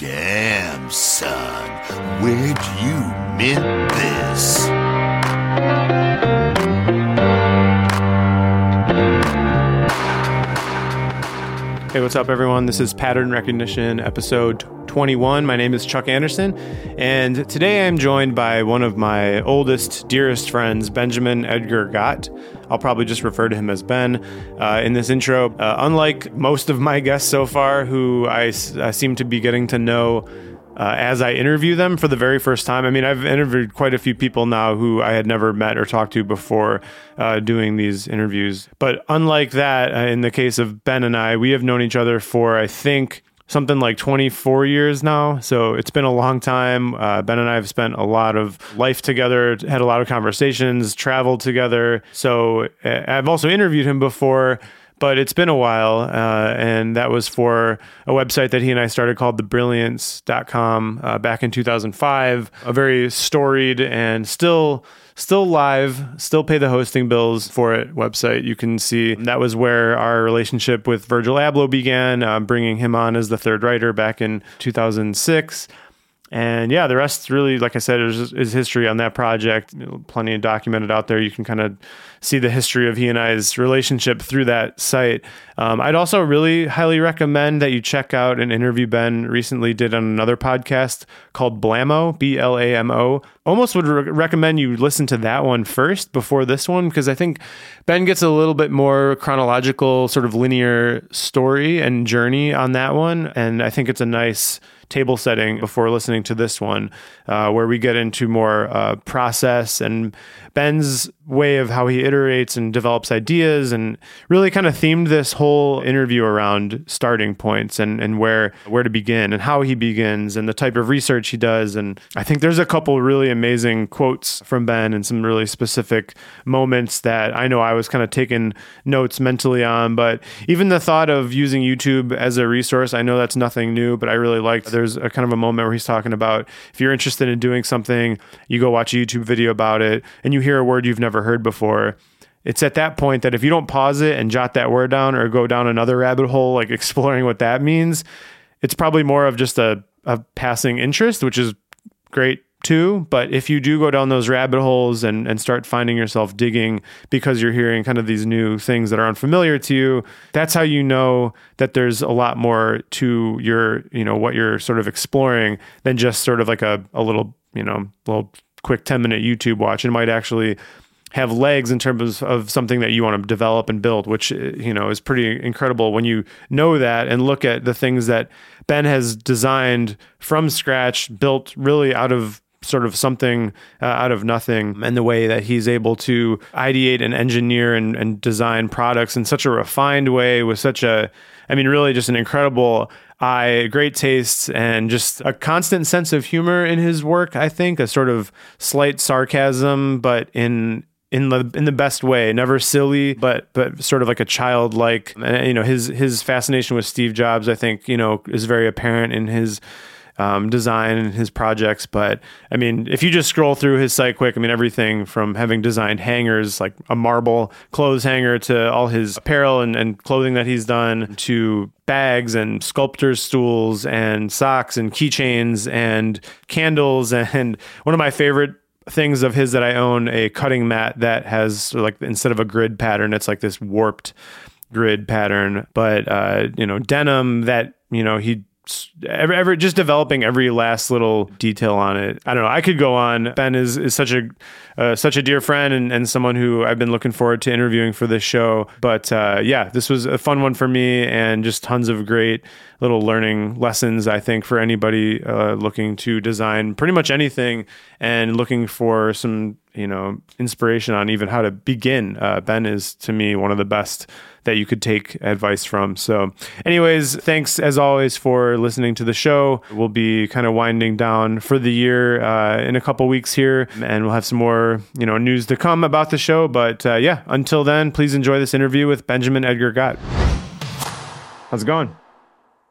Damn, son, where'd you mint this? Hey, what's up, everyone? This is Pattern Recognition, episode 21. My name is Chuck Anderson, and today I'm joined by one of my oldest, dearest friends, Benjamin Edgar Gott. I'll probably just refer to him as Ben uh, in this intro. Uh, unlike most of my guests so far, who I, I seem to be getting to know uh, as I interview them for the very first time. I mean, I've interviewed quite a few people now who I had never met or talked to before uh, doing these interviews. But unlike that, uh, in the case of Ben and I, we have known each other for, I think, something like 24 years now. So it's been a long time. Uh, ben and I have spent a lot of life together, had a lot of conversations, traveled together. So uh, I've also interviewed him before but it's been a while. Uh, and that was for a website that he and I started called thebrilliance.com uh, back in 2005. A very storied and still still live, still pay the hosting bills for it website. You can see that was where our relationship with Virgil Abloh began, uh, bringing him on as the third writer back in 2006. And yeah, the rest really, like I said, is, is history on that project. You know, plenty documented out there. You can kind of see the history of he and I's relationship through that site. Um, I'd also really highly recommend that you check out an interview Ben recently did on another podcast called Blamo, B L A M O. Almost would re- recommend you listen to that one first before this one because I think Ben gets a little bit more chronological, sort of linear story and journey on that one. And I think it's a nice table setting before listening to this one, uh, where we get into more uh, process and Ben's way of how he iterates and develops ideas and really kind of themed this whole interview around starting points and, and where where to begin and how he begins and the type of research he does. And I think there's a couple really amazing quotes from Ben and some really specific moments that I know I was kind of taking notes mentally on but even the thought of using YouTube as a resource I know that's nothing new but I really liked there's a kind of a moment where he's talking about if you're interested in doing something you go watch a YouTube video about it and you hear a word you've never never heard before, it's at that point that if you don't pause it and jot that word down or go down another rabbit hole, like exploring what that means, it's probably more of just a, a passing interest, which is great too. But if you do go down those rabbit holes and, and start finding yourself digging because you're hearing kind of these new things that are unfamiliar to you, that's how you know that there's a lot more to your, you know, what you're sort of exploring than just sort of like a, a little, you know, little quick 10 minute YouTube watch. It might actually have legs in terms of, something that you want to develop and build, which you know is pretty incredible when you know that and look at the things that Ben has designed from scratch, built really out of sort of something uh, out of nothing. And the way that he's able to ideate and engineer and, and design products in such a refined way with such a i mean really just an incredible eye great taste and just a constant sense of humor in his work i think a sort of slight sarcasm but in in the in the best way, never silly, but but sort of like a childlike. And you know, his his fascination with Steve Jobs, I think, you know, is very apparent in his um, design and his projects. But I mean, if you just scroll through his site quick, I mean, everything from having designed hangers like a marble clothes hanger to all his apparel and, and clothing that he's done to bags and sculptor's stools and socks and keychains and candles. And one of my favorite things of his that I own a cutting mat that has like instead of a grid pattern, it's like this warped grid pattern. But uh, you know, denim that you know he ever, ever just developing every last little detail on it. I don't know. I could go on. Ben is is such a uh, such a dear friend and, and someone who I've been looking forward to interviewing for this show. But uh, yeah, this was a fun one for me and just tons of great little learning lessons. I think for anybody uh, looking to design pretty much anything and looking for some you know inspiration on even how to begin. Uh, ben is to me one of the best that you could take advice from. So, anyways, thanks as always for listening to the show. We'll be kind of winding down for the year uh, in a couple weeks here, and we'll have some more you know news to come about the show. But uh, yeah, until then, please enjoy this interview with Benjamin Edgar Gott. How's it going?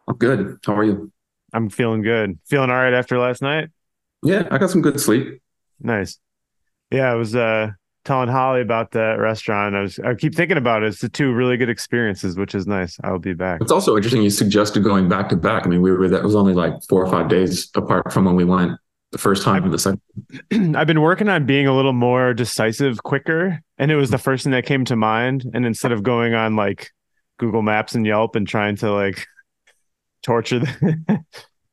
I'm good. How are you? I'm feeling good. Feeling all right after last night? Yeah, I got some good sleep. Nice. Yeah, I was uh telling Holly about that restaurant. I was I keep thinking about it. It's the two really good experiences, which is nice. I'll be back. It's also interesting you suggested going back to back. I mean, we were that was only like four or five days apart from when we went the first time and the second. I've been working on being a little more decisive, quicker, and it was the first thing that came to mind. And instead of going on like Google Maps and Yelp and trying to like torture the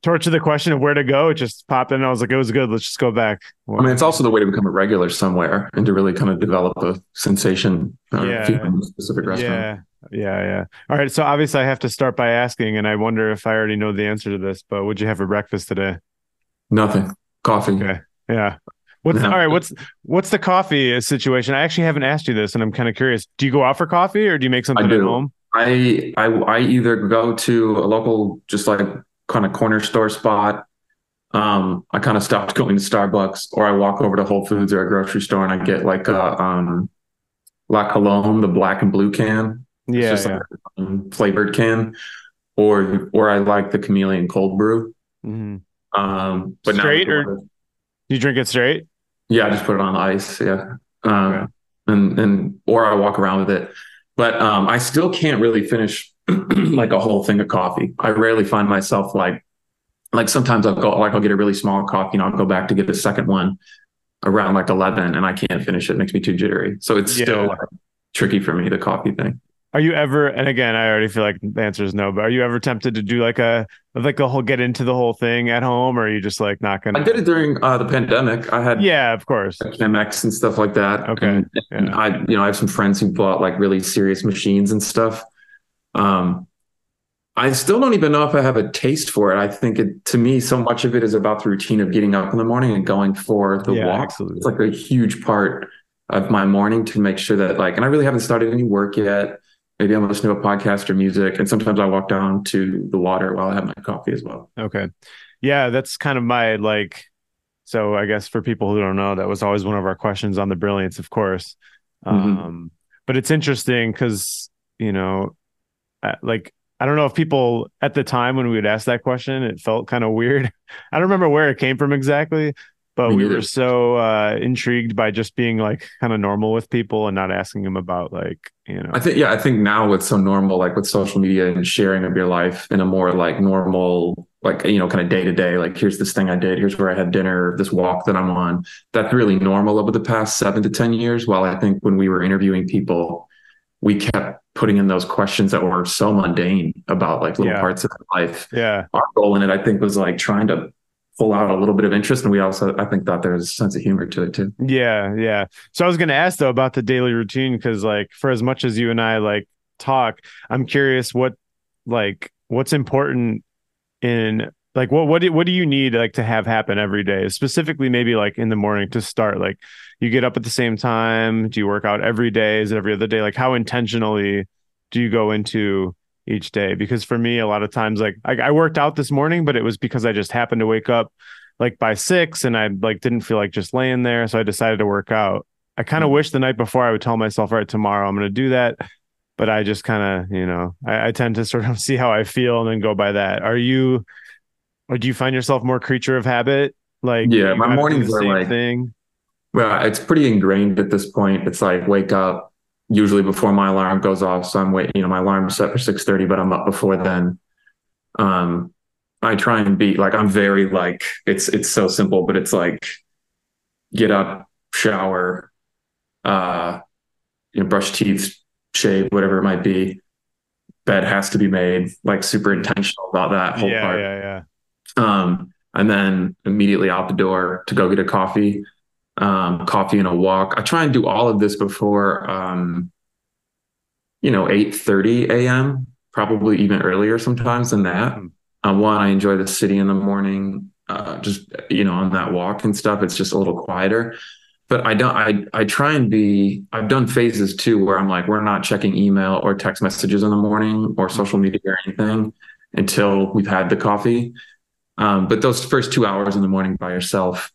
torture the question of where to go, it just popped in. I was like, it was good. Let's just go back. I mean, it's also the way to become a regular somewhere and to really kind of develop a sensation. Uh, Yeah. feeling a specific restaurant. Yeah. Yeah, yeah. All right. So obviously I have to start by asking, and I wonder if I already know the answer to this, but what'd you have for breakfast today? Nothing. Coffee. Okay. Yeah. What's Yeah. all right? What's what's the coffee situation? I actually haven't asked you this, and I'm kind of curious. Do you go out for coffee, or do you make something at home? I I I either go to a local just like kind of corner store spot. Um, I kind of stopped going to Starbucks, or I walk over to Whole Foods or a grocery store and I get like a um La Colombe, the black and blue can. It's Yeah, just yeah. like a um, flavored can, or or I like the chameleon cold brew. Mhm. Um, but Straight or- You drink it straight? Yeah, I just put it on ice. Yeah. Um, Okay. and, and, or I walk around with it, but, um, I still can't really finish like a whole thing of coffee. I rarely find myself like, like sometimes I'll go, like I'll get a really small coffee and I'll go back to get a second one around like 11 and I can't finish it. It makes me too jittery. So it's Yeah. still like, tricky for me, the coffee thing. Are you ever? And again, I already feel like the answer is no. But are you ever tempted to do like a like a whole get into the whole thing at home, or are you just like not gonna? I did it during uh, the pandemic. I had Yeah, of course. MX and stuff like that. Okay. And, and Yeah. I, you know, I have some friends who bought like really serious machines and stuff. Um, I still don't even know if I have a taste for it. I think it, to me, so much of it is about the routine of getting up in the morning and going for the Yeah, walk. absolutely. It's like a huge part of my morning to make sure that like, and I really haven't started any work yet. Maybe I'm listening to a podcast or music, and sometimes I walk down to the water while I have my coffee as well. Okay. Yeah, that's kind of my like so I guess for people who don't know, that was always one of our questions on the brilliance, of course. Mhm. Um but it's interesting cuz you know uh, like I don't know if people at the time when we would ask that question, it felt kind of weird. I don't remember where it came from exactly, but we were so uh intrigued by just being like kind of normal with people and not asking them about like, you know. I think, yeah, I think now it's so normal, like with social media and sharing of your life in a more like normal, like, you know, kind of day to day, like, here's this thing I did, here's where I had dinner, this walk that I'm on. That's really normal over the past seven to 10 years. While I think when we were interviewing people, we kept putting in those questions that were so mundane about like little Yeah. parts of life. yeah. Our goal in it, I think, was like trying to pull out a little bit of interest. And we also, I think, thought there was a sense of humor to it too. Yeah, yeah. So I was going to ask though about the daily routine because, like, for as much as you and I like talk, I'm curious what, like, what's important in like what what do, what do you need like to have happen every day? Specifically, maybe like in the morning to start. Like, you get up at the same time. Do you work out every day? Is it every other day? Like, how intentionally do you go into each day? Because for me, a lot of times, like, I, I worked out this morning, but it was because I just happened to wake up like by six and I like didn't feel like just laying there. So I decided to work out. I kind of mm. wish the night before I would tell myself, all right, tomorrow I'm going to do that. But I just kind of, you know, I, I tend to sort of see how I feel and then go by that. Are you, or do you find yourself more creature of habit? Like, Yeah, my mornings the are same like- thing. Well, it's pretty ingrained at this point. It's like wake up usually before my alarm goes off. So I'm waiting, you know, my alarm's set for 6:30, but I'm up before then. Um, I try and be like I'm very like it's it's so simple, but it's like get up, shower, uh, you know, brush teeth, shave, whatever it might be. Bed has to be made, like super intentional about that whole Yeah, part yeah, yeah. um, and then immediately out the door to go get a coffee, um, coffee and a walk. I try and do all of this before, um, you know, eight thirty a.m. Probably even earlier sometimes than that. Hmm. Um, one, I enjoy the city in the morning, uh, just you know, on that walk and stuff. It's just a little quieter. But I don't. I I try and be. I've done phases too where I'm like, we're not checking email or text messages in the morning or social media or anything until we've had the coffee. Um, but those first two hours in the morning by yourself,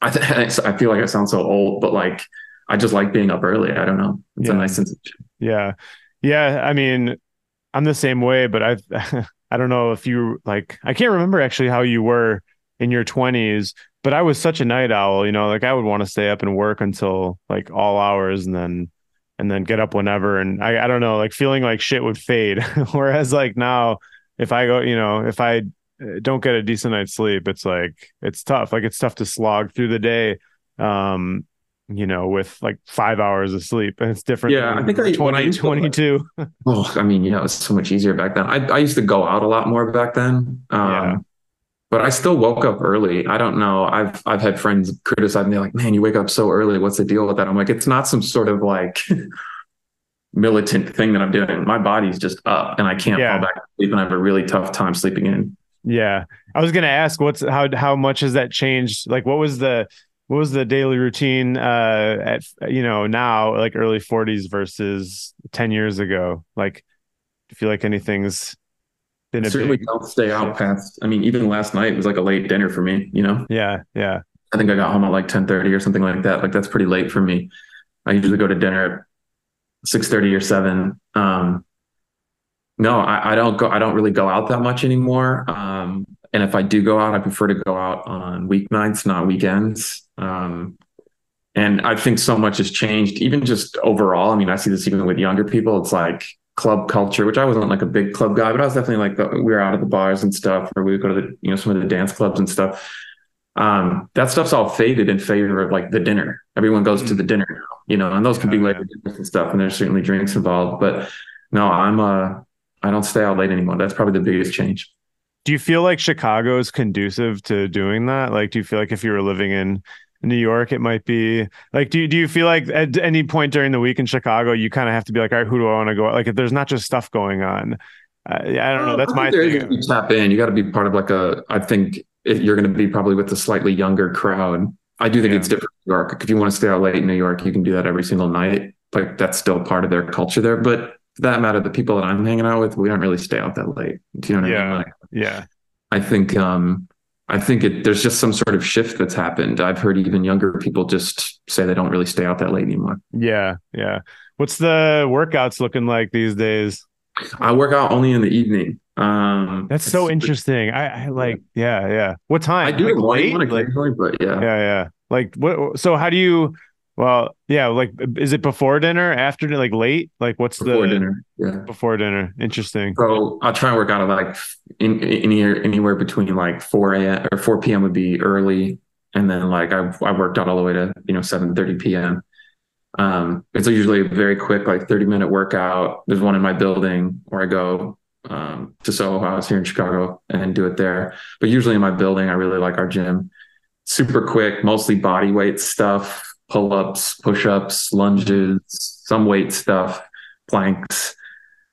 I th- I feel like I sound so old, but like I just like being up early. I don't know. It's Yeah. a nice sensation. Yeah. Yeah. I mean, I'm the same way, but I've, I don't know if you like, I can't remember actually how you were in your 20s, but I was such a night owl, you know, like I would want to stay up and work until like all hours and then and then get up whenever. And I, I don't know, like feeling like shit would fade. Whereas like now, if I go, you know, if I don't get a decent night's sleep, it's like it's tough. Like it's tough to slog through the day. Um, you know, with like five hours of sleep. And it's different. Yeah, I think I, 20, I 22. oh, I mean, you know, it's so much easier back then. I, I used to go out a lot more back then. Um, Yeah. But I still woke up early. I don't know. I've I've had friends criticize me like, "Man, you wake up so early. What's the deal with that?" I'm like, it's not some sort of like militant thing that I'm doing. My body's just up, and I can't Yeah. fall back to sleep, and I have a really tough time sleeping in. Yeah. I was gonna ask what's how how much has that changed? Like what was the what was the daily routine uh at you know now like early 40s versus 10 years ago? Like do you feel like anything's been a Certainly big don't stay out past. I mean, even last night was like a late dinner for me. You know, yeah, yeah. I think I got home at like ten thirty or something like that. Like that's pretty late for me. I usually go to dinner at six thirty or seven. Um, no, I, I don't go. I don't really go out that much anymore. Um, and if I do go out, I prefer to go out on weeknights, not weekends. Um, and I think so much has changed, even just overall. I mean, I see this even with younger people. It's like club culture, which I wasn't like a big club guy, but I was definitely like the, we were out at the bars and stuff, or we would go to the you know some of the dance clubs and stuff. Um, that stuff's all faded in favor of like the dinner. Everyone goes to the dinner now, you know, and those can be Yeah, later dinners and stuff, and there's certainly drinks involved. But no, I'm uh, I don't stay out late anymore. That's probably the biggest change. Do you feel like Chicago is conducive to doing that? Like do you feel like if you were living in New York, it might be like, do you, do you feel like at any point during the week in Chicago, you kind of have to be like, all right, who do I want to go? Like, if there's not just stuff going on, uh, I don't know. That's I my think there is thing. you tap in. You got to be part of like a. I think if you're going to be probably with a slightly younger crowd. I do think Yeah. it's different in New York. If you want to stay out late in New York, you can do that every single night. Like that's still part of their culture there. But for that matter, the people that I'm hanging out with, we don't really stay out that late. Do you know what I Yeah. mean? Like, Yeah. I think um I think it there's just some sort of shift that's happened. I've heard even younger people just say they don't really stay out that late anymore. Yeah. Yeah. What's the workouts looking like these days? I work out only in the evening. Um That's so interesting. I, I like, yeah. Yeah. What time? I do like late? Like, but yeah. yeah. Yeah. Like what, so how do you, well, yeah. Like, is it before dinner, after dinner, like late? Like what's the Before the dinner. Yeah. before dinner? Interesting. So I'll try and work out at like in, in anywhere, anywhere between like 4 a.m. or 4 p.m. would be early. And then like I, I worked out all the way to, you know, 7 30 p.m. Um, it's usually a very quick, like 30 minute workout. There's one in my building where I go um, to Soho House here in Chicago and do it there. But usually in my building, I really like our gym. Super quick, mostly body weight stuff, pull ups, push ups, lunges, some weight stuff, planks.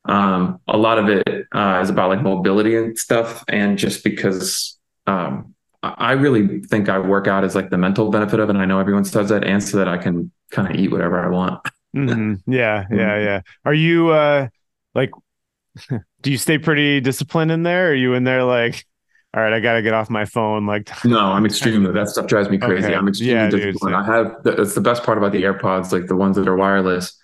Um, a lot of it uh, is about like mobility and stuff. And just because um, I really think I work out as like the mental benefit of it. And I know everyone says that, and so that I can kind of eat whatever I want. Mhm. Yeah, Mm-hmm. yeah, yeah. Are you uh like do you stay pretty disciplined in there? Are you in there like, all right, I gotta get off my phone? Like No, I'm extremely. That stuff drives me crazy. Okay. I'm extremely Yeah, disciplined. I have. That's the best part about the AirPods, like the ones that are wireless,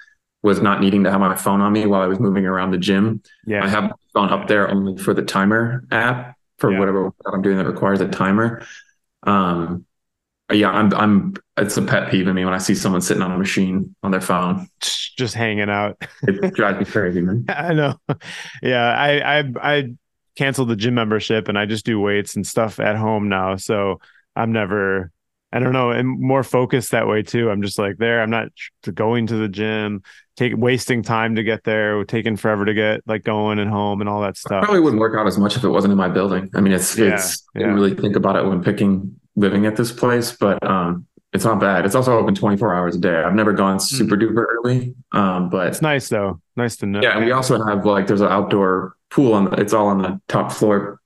was not needing to have my phone on me while I was moving around the gym. yeah, I have my phone up there only for the timer app for Yeah. whatever I'm doing that requires a timer. Um, yeah, I'm. I'm. It's a pet peeve of me when I see someone sitting on a machine on their phone. just hanging out. It drives me crazy, man. I know. Yeah, I I I canceled the gym membership and I just do weights and stuff at home now. So I'm never I don't know, and more focused that way too. I'm just like there. I'm not going to the gym, take wasting time to get there, taking forever to get like going and home and all that I stuff. probably wouldn't work out as much if it wasn't in my building. I mean, it's Yeah, it's. I didn't really think about it when picking living at this place, but um, it's not bad. It's also open 24 hours a day. I've never gone super duper early, um, but It's nice though. Nice to know. yeah, and we also have like there's an outdoor pool on the. It's all on the top floor,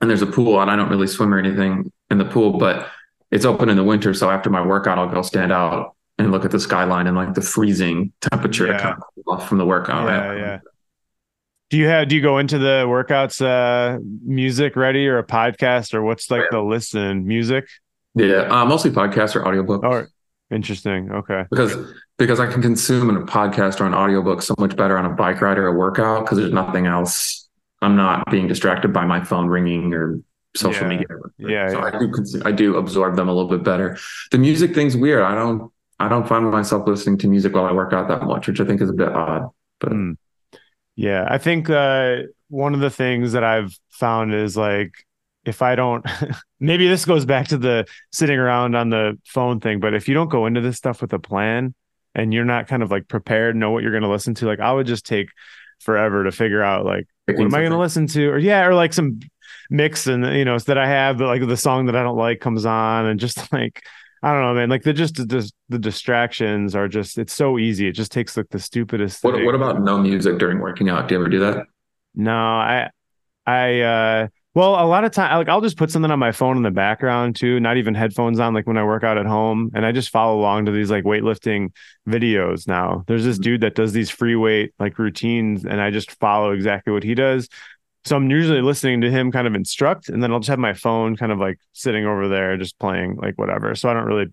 and there's a pool, and I don't really swim or anything in the pool, but it's open in the winter. So after my workout, I'll go stand out and look at the skyline and like the freezing temperature Yeah. kind of off from the workout. Yeah, yeah. Do you have do you go into the workouts uh music ready or a podcast or what's like the listen music? Yeah, uh, mostly podcasts or audiobooks. Oh, interesting. Okay. because because I can consume in a podcast or an audiobook so much better on a bike ride or a workout because there's nothing else. I'm not being distracted by my phone ringing or social Yeah. media. Yeah, so yeah. I do consume, I do absorb them a little bit better. The music thing's weird. I don't I don't find myself listening to music while I work out that much, which I think is a bit odd. But Mm. Yeah, I think uh, one of the things that I've found is like if I don't, maybe this goes back to the sitting around on the phone thing, but if you don't go into this stuff with a plan and you're not kind of like prepared, know what you're going to listen to, like I would just take forever to figure out like picking what am I going to listen to, or yeah, or like some mix and you know that I have, but like the song that I don't like comes on, and just like I don't know, man, like the just the, the distractions are just it's so easy. It just takes like the stupidest. What thing. what about no music during working out? Do you ever do that? No, I, I, uh, well, a lot of time, like I'll just put something on my phone in the background too, not even headphones on, like when I work out at home, and I just follow along to these like weightlifting videos. Now, there's this mm-hmm. dude that does these free weight like routines, and I just follow exactly what he does. So I'm usually listening to him kind of instruct, and then I'll just have my phone kind of like sitting over there, just playing like whatever. So I don't really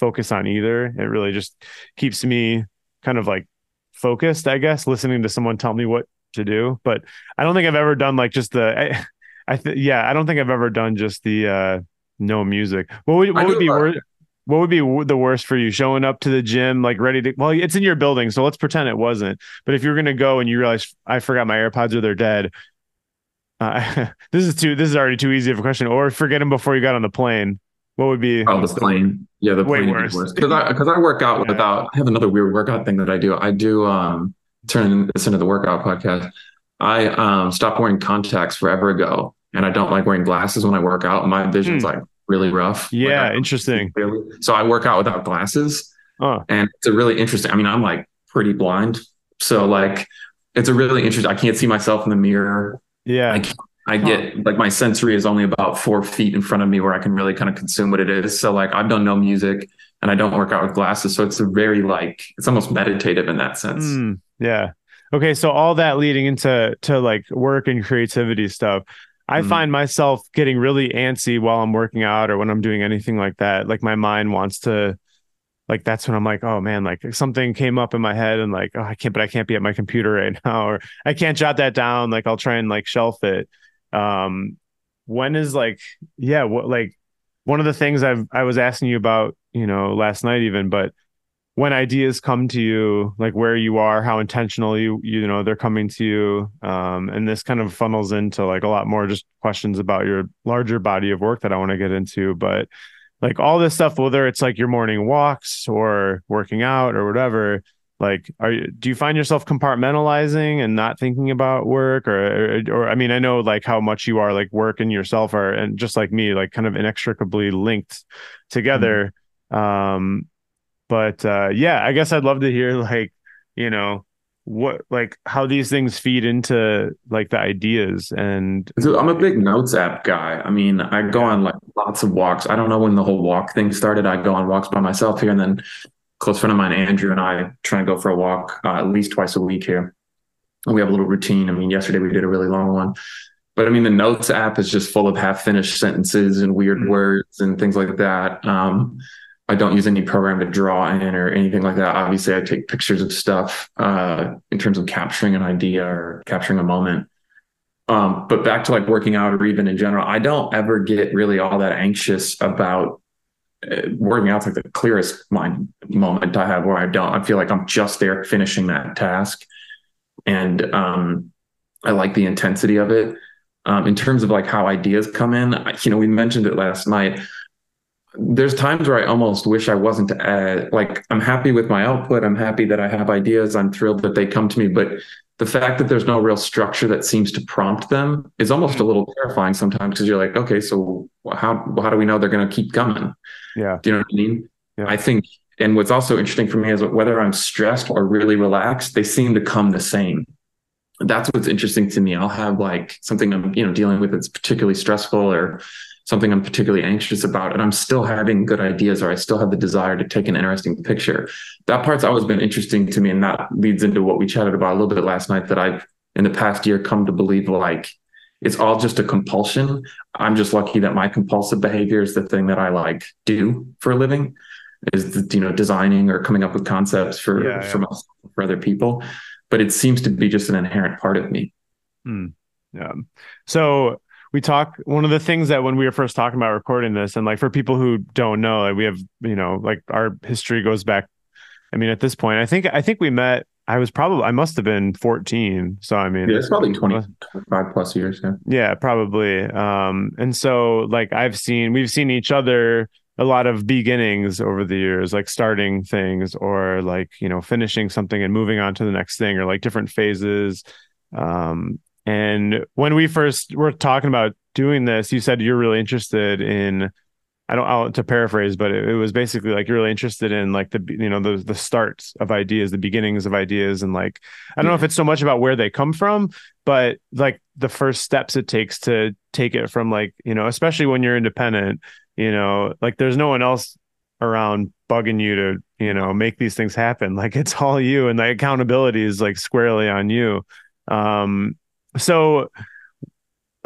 focus on either. It really just keeps me kind of like focused, I guess, listening to someone tell me what to do. But I don't think I've ever done like just the I, I th- yeah, I don't think I've ever done just the uh no music. What would what would be worse? What would be the worst for you? Showing up to the gym like ready to well, it's in your building, so let's pretend it wasn't. But if you're gonna go and you realize I forgot my AirPods or they're dead, uh, this is too this is already too easy of a question. Or forget them before you got on the plane. What would be? Oh, the plane. Yeah, the plane worse. Because I because I work out Yeah. without. I have another weird workout thing that I do. I do um turn this into the workout podcast. I um stopped wearing contacts forever ago, and I don't like wearing glasses when I work out. My vision's Hmm. like really rough. Yeah, don't interesting. So I work out without glasses, Oh, and it's a really interesting. I mean, I'm like pretty blind, so like it's a really interesting. I can't see myself in the mirror. yeah. I I get like my sensory is only about four feet in front of me where I can really kind of consume what it is. So like I've done no music and I don't work out with glasses. So it's a very like it's almost meditative in that sense. Mm, yeah. Okay. So all that leading into to like work and creativity stuff. I Mhm. find myself getting really antsy while I'm working out or when I'm doing anything like that. Like my mind wants to like that's when I'm like, oh man, like something came up in my head and like, oh, I can't, but I can't be at my computer right now, or I can't jot that down. Like I'll try and like shelf it. Um, when is like, yeah, what like one of the things I've I was asking you about, you know, last night even, but when ideas come to you, like where you are, how intentional you you know they're coming to you, um, and this kind of funnels into like a lot more just questions about your larger body of work that I want to get into, but like all this stuff, whether it's like your morning walks or working out or whatever, like are you do you find yourself compartmentalizing and not thinking about work or, or or I mean I know like how much you are like work and yourself are and just like me like kind of inextricably linked together um but uh yeah I guess I'd love to hear like you know what like how these things feed into like the ideas and So I'm a big notes app guy. I mean, I go on like lots of walks. I don't know when the whole walk thing started. I go on walks by myself here and then a close friend of mine, Andrew, and I try and go for a walk uh, at least twice a week here. And we have a little routine. I mean, yesterday we did a really long one. But I mean, the notes app is just full of half finished sentences and weird Mhm. words and things like that. Um, I don't use any program to draw in or anything like that. Obviously, I take pictures of stuff uh, in terms of capturing an idea or capturing a moment. Um, but back to like working out or even in general, I don't ever get really all that anxious about uh, working out's like the clearest mind moment I have where I don't, I feel like I'm just there finishing that task. And um, I like the intensity of it. Um, in terms of like how ideas come in, you know, we mentioned it last night. There's times where I almost wish I wasn't uh, like I'm happy with my output. I'm happy that I have ideas. I'm thrilled that they come to me. But the fact that there's no real structure that seems to prompt them is almost a little terrifying sometimes because you're like, okay, so how how do we know they're going to keep coming? yeah Do you know what I mean? Yeah. I think, and what's also interesting for me is whether I'm stressed or really relaxed, they seem to come the same. That's what's interesting to me. I'll have like something I'm, you know, dealing with that's particularly stressful or something I'm particularly anxious about, and I'm still having good ideas or I still have the desire to take an interesting picture. That part's always been interesting to me. And that leads into what we chatted about a little bit last night that I've in the past year come to believe like it's all just a compulsion. I'm just lucky that my compulsive behavior is the thing that I like do for a living is you know designing or coming up with concepts for Yeah, yeah. for myself, for other people but it seems to be just an inherent part of me Hmm. Yeah. So we talk one of the things that when we were first talking about recording this and like for people who don't know like we have you know like our history goes back i mean at this point i think i think we met i was probably i must have been 14 so i mean yeah it's probably 20 25 plus years yeah. Yeah probably um and so like i've seen we've seen each other a lot of beginnings over the years like starting things or like you know finishing something and moving on to the next thing or like different phases um and when we first were talking about doing this, you said you're really interested in I don't I'll, to paraphrase, but it, it, was basically like you're really interested in like the you know the the starts of ideas, the beginnings of ideas, and like I don't know if it's so much about where they come from, but like the first steps it takes to take it from like you know especially when you're independent, you know like there's no one else around bugging you to you know make these things happen. Like it's all you, and the accountability is like squarely on you. Um, so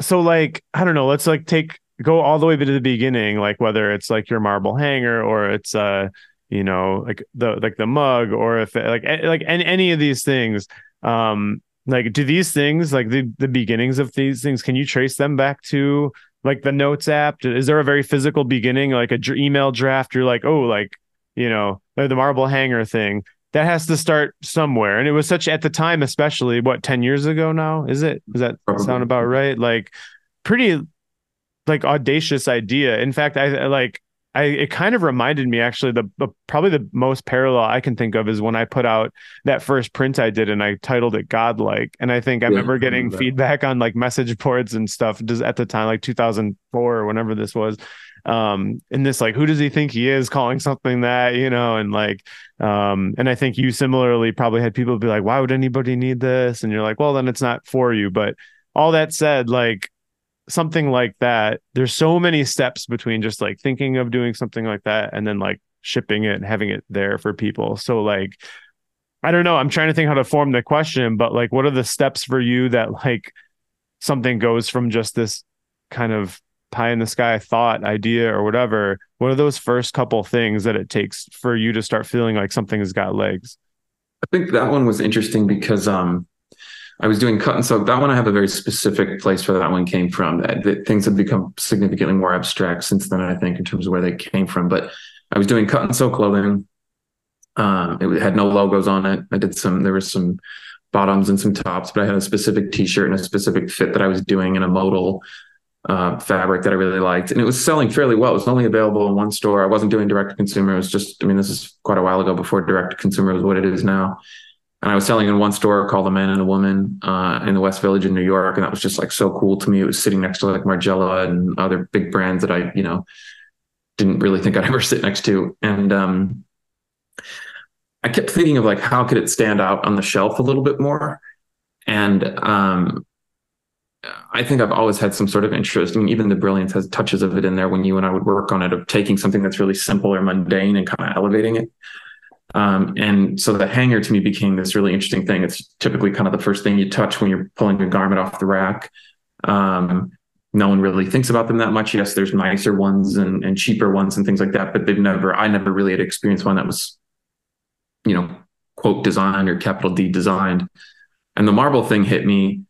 so like i don't know let's like take go all the way to the beginning like whether it's like your marble hanger or it's uh you know like the like the mug or if like like any, any of these things um like do these things like the the beginnings of these things can you trace them back to like the notes app? Is there a very physical beginning like a email draft? You're like oh like you know the marble hanger thing that has to start somewhere. And it was such at the time, especially what, 10 years ago now? Is it? Does that Probably. sound about right? Like pretty like audacious idea. In fact, I, I like I it kind of reminded me actually the, the, probably the most parallel I can think of is when I put out that first print I did and I titled it Godlike. And I think I yeah, remember getting feedback on like message boards and stuff just at the time, like 2004 or whenever this was um and this like who does he think he is calling something that you know and like um and i think you similarly probably had people be like why would anybody need this? And you're like well then it's not for you. But all that said like something like that there's so many steps between just like thinking of doing something like that and then like shipping it and having it there for people. So like i don't know. I'm trying to think how to form the question but like what are the steps for you that like something goes from just this kind of pie in the sky thought, idea, or whatever, what are those first couple things that it takes for you to start feeling like something has got legs? I think that one was interesting because um, I was doing cut and sew. That one I have a very specific place where that one came from. That, things have become significantly more abstract since then, I think, in terms of where they came from. But I was doing cut and sew clothing. Um, it had no logos on it. I did some. There was some bottoms and some tops, but I had a specific T-shirt and a specific fit that I was doing in a modal uh, fabric that I really liked, and it was selling fairly well. It was only available in one store. I wasn't doing direct to consumer. It was just, I mean, this is quite a while ago before direct to consumer was what it is now. And I was selling in one store called The Man and the Woman uh, in the West Village in New York, and that was just like so cool to me. It was sitting next to like Margiela and other big brands that I, you know, didn't really think I'd ever sit next to. And um, I kept thinking of like how could it stand out on the shelf a little bit more. And um, I think I've always had some sort of interest. I mean, even the brilliance has touches of it in there when you and I would work on it of taking something that's really simple or mundane and kind of elevating it. Um, and so the hanger to me became this really interesting thing. It's typically kind of the first thing you touch when you're pulling a garment off the rack. Um, no one really thinks about them that much. Yes, there's nicer ones and, and cheaper ones and things like that, but they've never, I never really had experienced one that was, you know, quote designed or capital D designed. And the marble thing hit me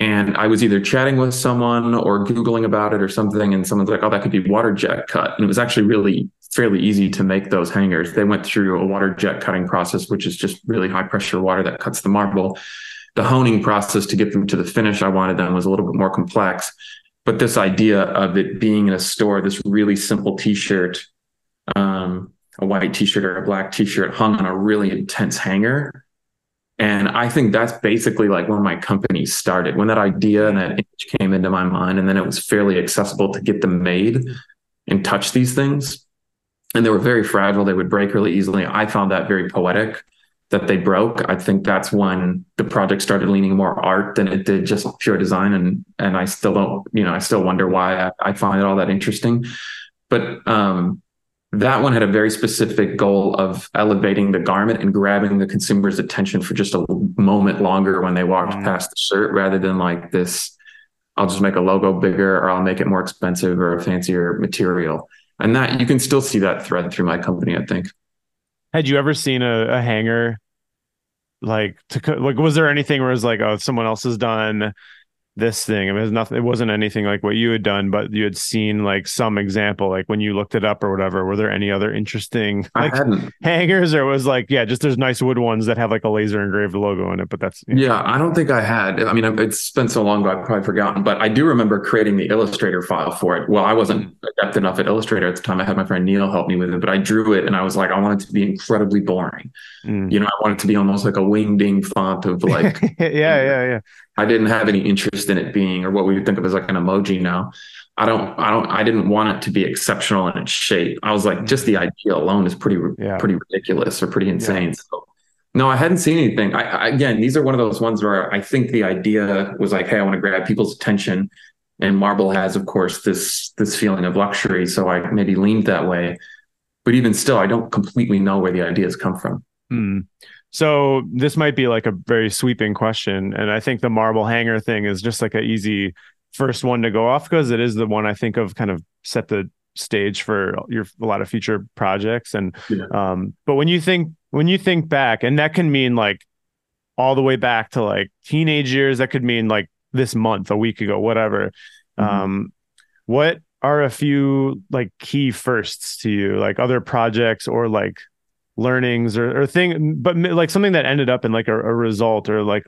and I was either chatting with someone or Googling about it or something. And someone's like, oh, that could be water jet cut. And it was actually really fairly easy to make those hangers. They went through a water jet cutting process, which is just really high pressure water that cuts the marble. The honing process to get them to the finish I wanted them was a little bit more complex. But this idea of it being in a store, this really simple t shirt, um, a white t shirt or a black t shirt hung on a really intense hanger and I think that's basically like when my company started, when that idea and that image came into my mind, and then it was fairly accessible to get them made and touch these things. And they were very fragile; they would break really easily. I found that very poetic that they broke. I think that's when the project started leaning more art than it did just pure design. And and I still don't, you know, I still wonder why I, I find it all that interesting. But um, that one had a very specific goal of elevating the garment and grabbing the consumer's attention for just a moment longer when they walked mm. past the shirt rather than like this I'll just make a logo bigger or I'll make it more expensive or a fancier material. And that you can still see that thread through my company, I think. Had you ever seen a, a hanger like to like was there anything where it was like, oh, someone else has done this thing. I mean, it was nothing. It wasn't anything like what you had done, but you had seen like some example, like when you looked it up or whatever. Were there any other interesting like hangers, or was like, yeah, just there's nice wood ones that have like a laser engraved logo in it, but that's you know. yeah. I don't think I had. I mean, it's been so long I've probably forgotten, but I do remember creating the Illustrator file for it. Well, I wasn't adept enough at Illustrator at the time. I had my friend Neil help me with it, but I drew it and I was like, I want it to be incredibly boring. Mm. You know, I want it to be almost like a wingding font of like, yeah, yeah, yeah. I didn't have any interest in it being, or what we would think of as like an emoji now. I don't, I don't, I didn't want it to be exceptional in its shape. I was like, just the idea alone is pretty, yeah. pretty ridiculous or pretty insane. Yeah. So, no, I hadn't seen anything. I, I, again, these are one of those ones where I think the idea was like, hey, I want to grab people's attention, and marble has, of course, this this feeling of luxury. So I maybe leaned that way, but even still, I don't completely know where the ideas come from. Mm. So this might be like a very sweeping question, and I think the marble hanger thing is just like an easy first one to go off because it is the one I think of kind of set the stage for your a lot of future projects. And yeah. um, but when you think when you think back, and that can mean like all the way back to like teenage years, that could mean like this month, a week ago, whatever. Mm-hmm. Um, what are a few like key firsts to you, like other projects or like learnings or, or thing, but like something that ended up in like a, a result or like,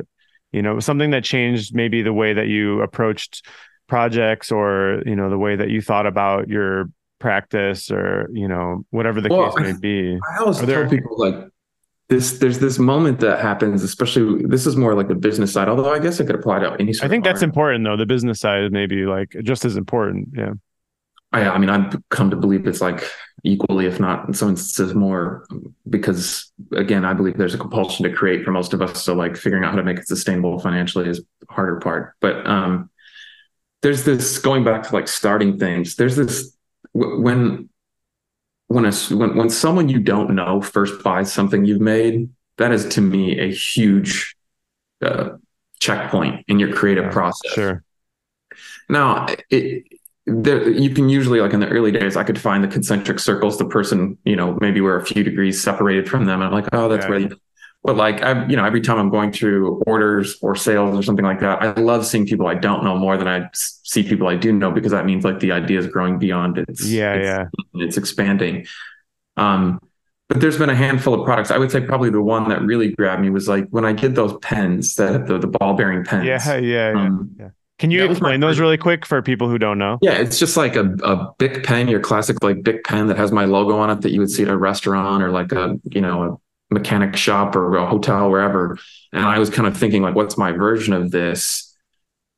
you know, something that changed maybe the way that you approached projects or, you know, the way that you thought about your practice or, you know, whatever the well, case may be. I always tell there... people like, this there's this moment that happens especially this is more like the business side although i guess it could apply to any i think that's art. important though the business side is maybe like just as important yeah I, I mean, I've come to believe it's like equally, if not in some instances more, because again, I believe there's a compulsion to create for most of us. So like figuring out how to make it sustainable financially is the harder part. But um, there's this going back to like starting things. There's this when when a when when someone you don't know first buys something you've made, that is to me a huge uh, checkpoint in your creative yeah, process. Sure. Now, it, there, you can usually like in the early days i could find the concentric circles the person you know maybe we're a few degrees separated from them i'm like oh that's yeah. really but like i you know every time i'm going through orders or sales or something like that i love seeing people i don't know more than i see people i do know because that means like the idea is growing beyond its yeah it's, yeah it's expanding um but there's been a handful of products. I would say probably the one that really grabbed me was like when I did those pens, that the, the ball bearing pens. Yeah, yeah, um, yeah. Can you explain those really quick for people who don't know? Yeah, it's just like a, a Bic pen, your classic like Bic pen that has my logo on it that you would see at a restaurant or like a, you know, a mechanic shop or a hotel, wherever. And I was kind of thinking like, what's my version of this?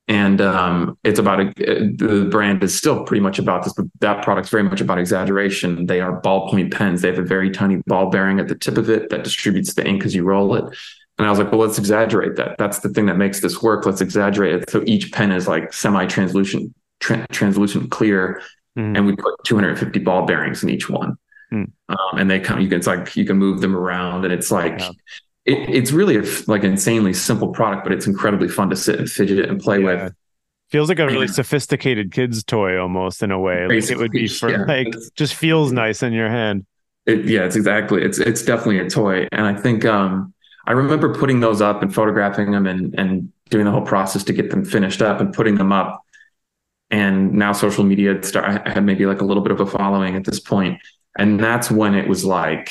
And um, it's about a, the brand is still pretty much about this, but that product's very much about exaggeration. They are ballpoint pens. They have a very tiny ball bearing at the tip of it that distributes the ink as you roll it. And I was like, well, let's exaggerate that. That's the thing that makes this work. Let's exaggerate it. So each pen is like semi-translucent, tra- translucent clear, mm. and we put 250 ball bearings in each one. Mm. Um, and they come. You can it's like you can move them around, and it's like yeah. it, it's really a, like an insanely simple product, but it's incredibly fun to sit and fidget and play yeah. with. Feels like a really sophisticated kid's toy almost in a way. Like it would be for yeah. like just feels nice in your hand. It, yeah, it's exactly. It's it's definitely a toy, and I think um, I remember putting those up and photographing them and, and doing the whole process to get them finished up and putting them up. And now social media start, I had maybe like a little bit of a following at this point. And that's when it was like,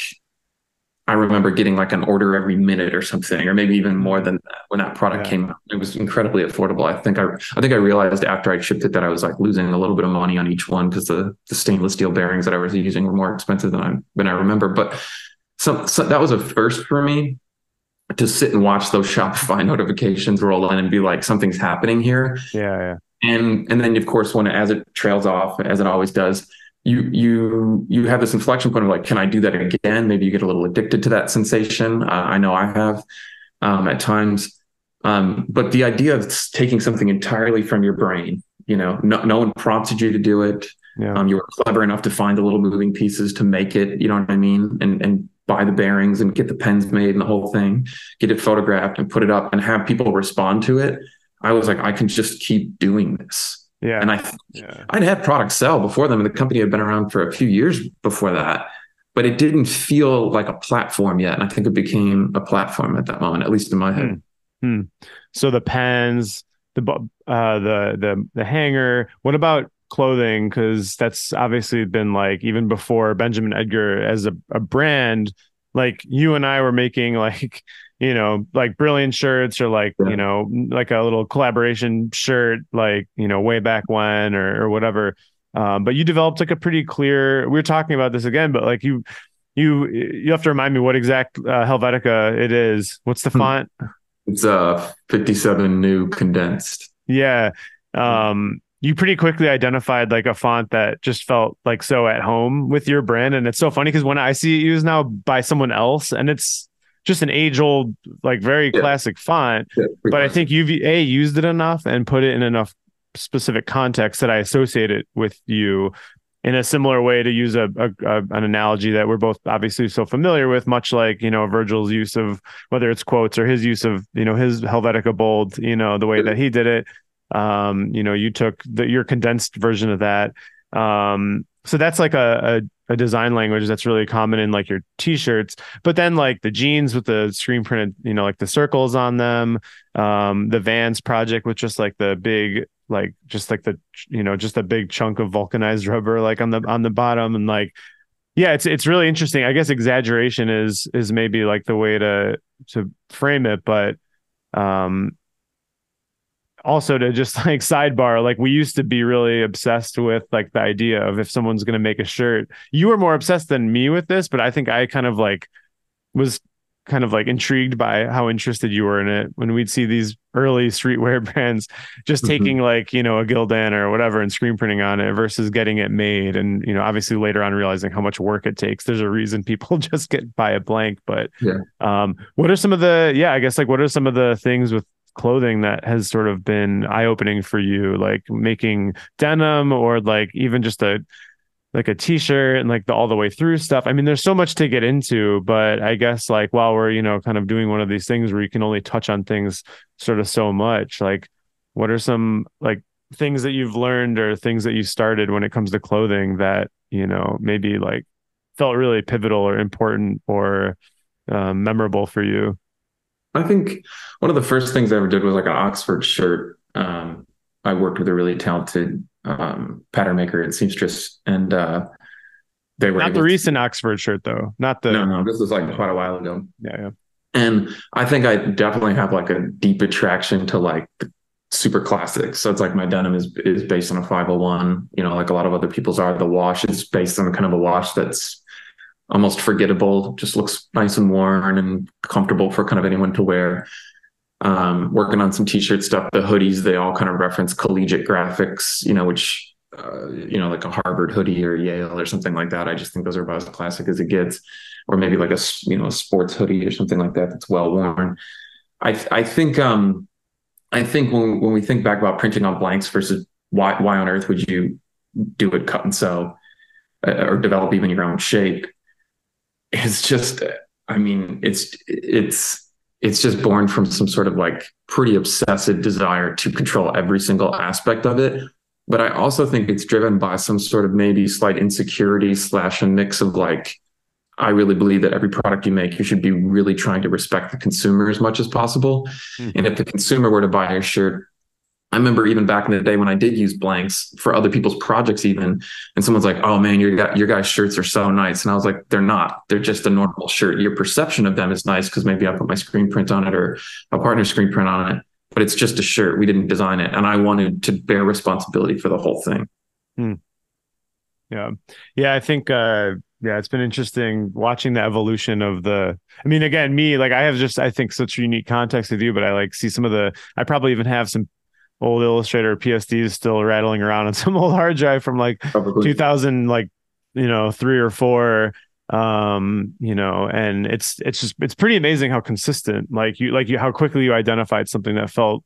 I remember getting like an order every minute or something, or maybe even more than that when that product yeah. came out. It was incredibly affordable. I think I, I think I realized after I shipped it that I was like losing a little bit of money on each one because the, the stainless steel bearings that I was using were more expensive than I than I remember. But so, so that was a first for me to sit and watch those Shopify notifications roll in and be like, something's happening here. Yeah, yeah. And and then of course when as it trails off, as it always does, you you you have this inflection point of like, can I do that again? Maybe you get a little addicted to that sensation. Uh, I know I have um, at times. Um, but the idea of taking something entirely from your brain, you know, no, no one prompted you to do it. Yeah. Um, you were clever enough to find the little moving pieces to make it. You know what I mean? And and buy the bearings and get the pens made and the whole thing, get it photographed and put it up and have people respond to it. I was like, I can just keep doing this. Yeah. And I, yeah. I'd had products sell before them, and the company had been around for a few years before that, but it didn't feel like a platform yet. And I think it became a platform at that moment, at least in my head. Hmm. Hmm. So the pens, the uh, the the the hanger. What about clothing? Because that's obviously been like even before Benjamin Edgar as a, a brand. Like you and I were making like you know like brilliant shirts or like yeah. you know like a little collaboration shirt like you know way back when or or whatever. Um, but you developed like a pretty clear. We are talking about this again, but like you you you have to remind me what exact uh, Helvetica it is. What's the hmm. font? It's uh 57 Neue condensed. Yeah. Um you pretty quickly identified like a font that just felt like so at home with your brand and it's so funny because when I see it used now by someone else and it's just an age old like very yeah. classic font yeah, but I think you've a used it enough and put it in enough specific context that I associate it with you in a similar way to use a, a, a, an analogy that we're both obviously so familiar with, much like you know Virgil's use of whether it's quotes or his use of you know his Helvetica bold, you know the way that he did it. Um, you know, you took the, your condensed version of that. Um, so that's like a, a, a design language that's really common in like your t-shirts. But then like the jeans with the screen printed, you know, like the circles on them, um, the Vans project with just like the big like just like the you know just a big chunk of vulcanized rubber like on the on the bottom and like yeah it's it's really interesting i guess exaggeration is is maybe like the way to to frame it but um also to just like sidebar like we used to be really obsessed with like the idea of if someone's going to make a shirt. You were more obsessed than me with this but i think i kind of like was kind of like intrigued by how interested you were in it when we'd see these early streetwear brands just mm-hmm. taking like you know a Gildan or whatever and screen printing on it versus getting it made. And you know obviously later on realizing how much work it takes. There's a reason people just get by a blank but yeah. um what are some of the yeah i guess like what are some of the things with clothing that has sort of been eye opening for you like making denim or like even just a like a t-shirt and like the all the way through stuff. I mean, there's so much to get into, but I guess like while we're, you know, kind of doing one of these things where you can only touch on things sort of so much, like what are some like things that you've learned or things that you started when it comes to clothing that, you know, maybe like felt really pivotal or important or um, memorable for you? I think one of the first things I ever did was like an Oxford shirt. Um, I worked with a really talented um, pattern maker at Seamstress, and uh, they were not the recent Oxford shirt though. Not the no, no. This was like quite a while ago. Yeah, yeah. And I think I definitely have like a deep attraction to like the super classics. So it's like my denim is is based on a 501. You know, like a lot of other people's are. The wash is based on kind of a wash that's almost forgettable. Just looks nice and worn and comfortable for kind of anyone to wear um, working on some t-shirt stuff. The hoodies, they all kind of reference collegiate graphics, you know, which, uh, you know, like a Harvard hoodie or Yale or something like that. I just think those are about as classic as it gets. Or maybe like a, you know, a sports hoodie or something like that that's well worn. I, I think, um, I think when, when we think back about printing on blanks versus why, why on earth would you do it cut and sew uh, or develop even your own shape? It's just, I mean, it's, it's, it's just born from some sort of like pretty obsessive desire to control every single aspect of it. But I also think it's driven by some sort of maybe slight insecurity slash a mix of like, I really believe that every product you make, you should be really trying to respect the consumer as much as possible. Mm-hmm. And if the consumer were to buy a shirt I remember even back in the day when I did use blanks for other people's projects, even, and someone's like, "Oh man, your your guys' shirts are so nice," and I was like, "They're not. They're just a normal shirt. Your perception of them is nice because maybe I put my screen print on it or a partner screen print on it, but it's just a shirt. We didn't design it, and I wanted to bear responsibility for the whole thing." Hmm. Yeah, yeah, I think. uh yeah, it's been interesting watching the evolution of the. I mean, again, me like I have just I think such a unique context with you, but I like see some of the. I probably even have some old Illustrator PSDs still rattling around on some old hard drive from like Probably. 2000, like you know, three or four. Um, you know, and it's it's just it's pretty amazing how consistent, like you like you how quickly you identified something that felt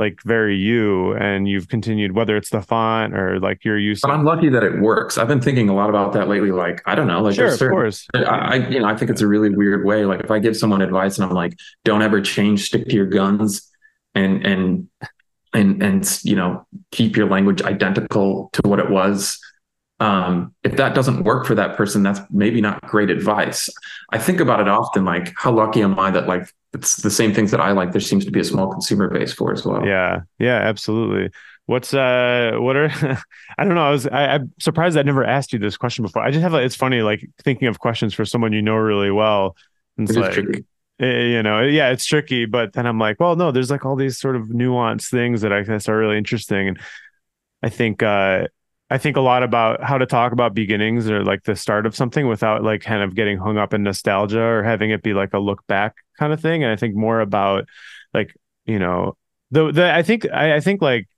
like very you and you've continued whether it's the font or like your use but i'm lucky that it works i've been thinking a lot about that lately like i don't know like sure, of course I, I, you know i think it's a really weird way like if i give someone advice and i'm like don't ever change stick to your guns and and and and you know keep your language identical to what it was um, if that doesn't work for that person that's maybe not great advice i think about it often like how lucky am i that like it's the same things that I like. There seems to be a small consumer base for as well. Yeah, yeah, absolutely. What's uh, what are I don't know. I was I, am surprised I never asked you this question before. I just have like it's funny like thinking of questions for someone you know really well. It's it like tricky. Eh, you know, yeah, it's tricky. But then I'm like, well, no, there's like all these sort of nuanced things that I guess are really interesting, and I think uh, I think a lot about how to talk about beginnings or like the start of something without like kind of getting hung up in nostalgia or having it be like a look back kind of thing. And I think more about like, you know, the, the I think, I, I think like,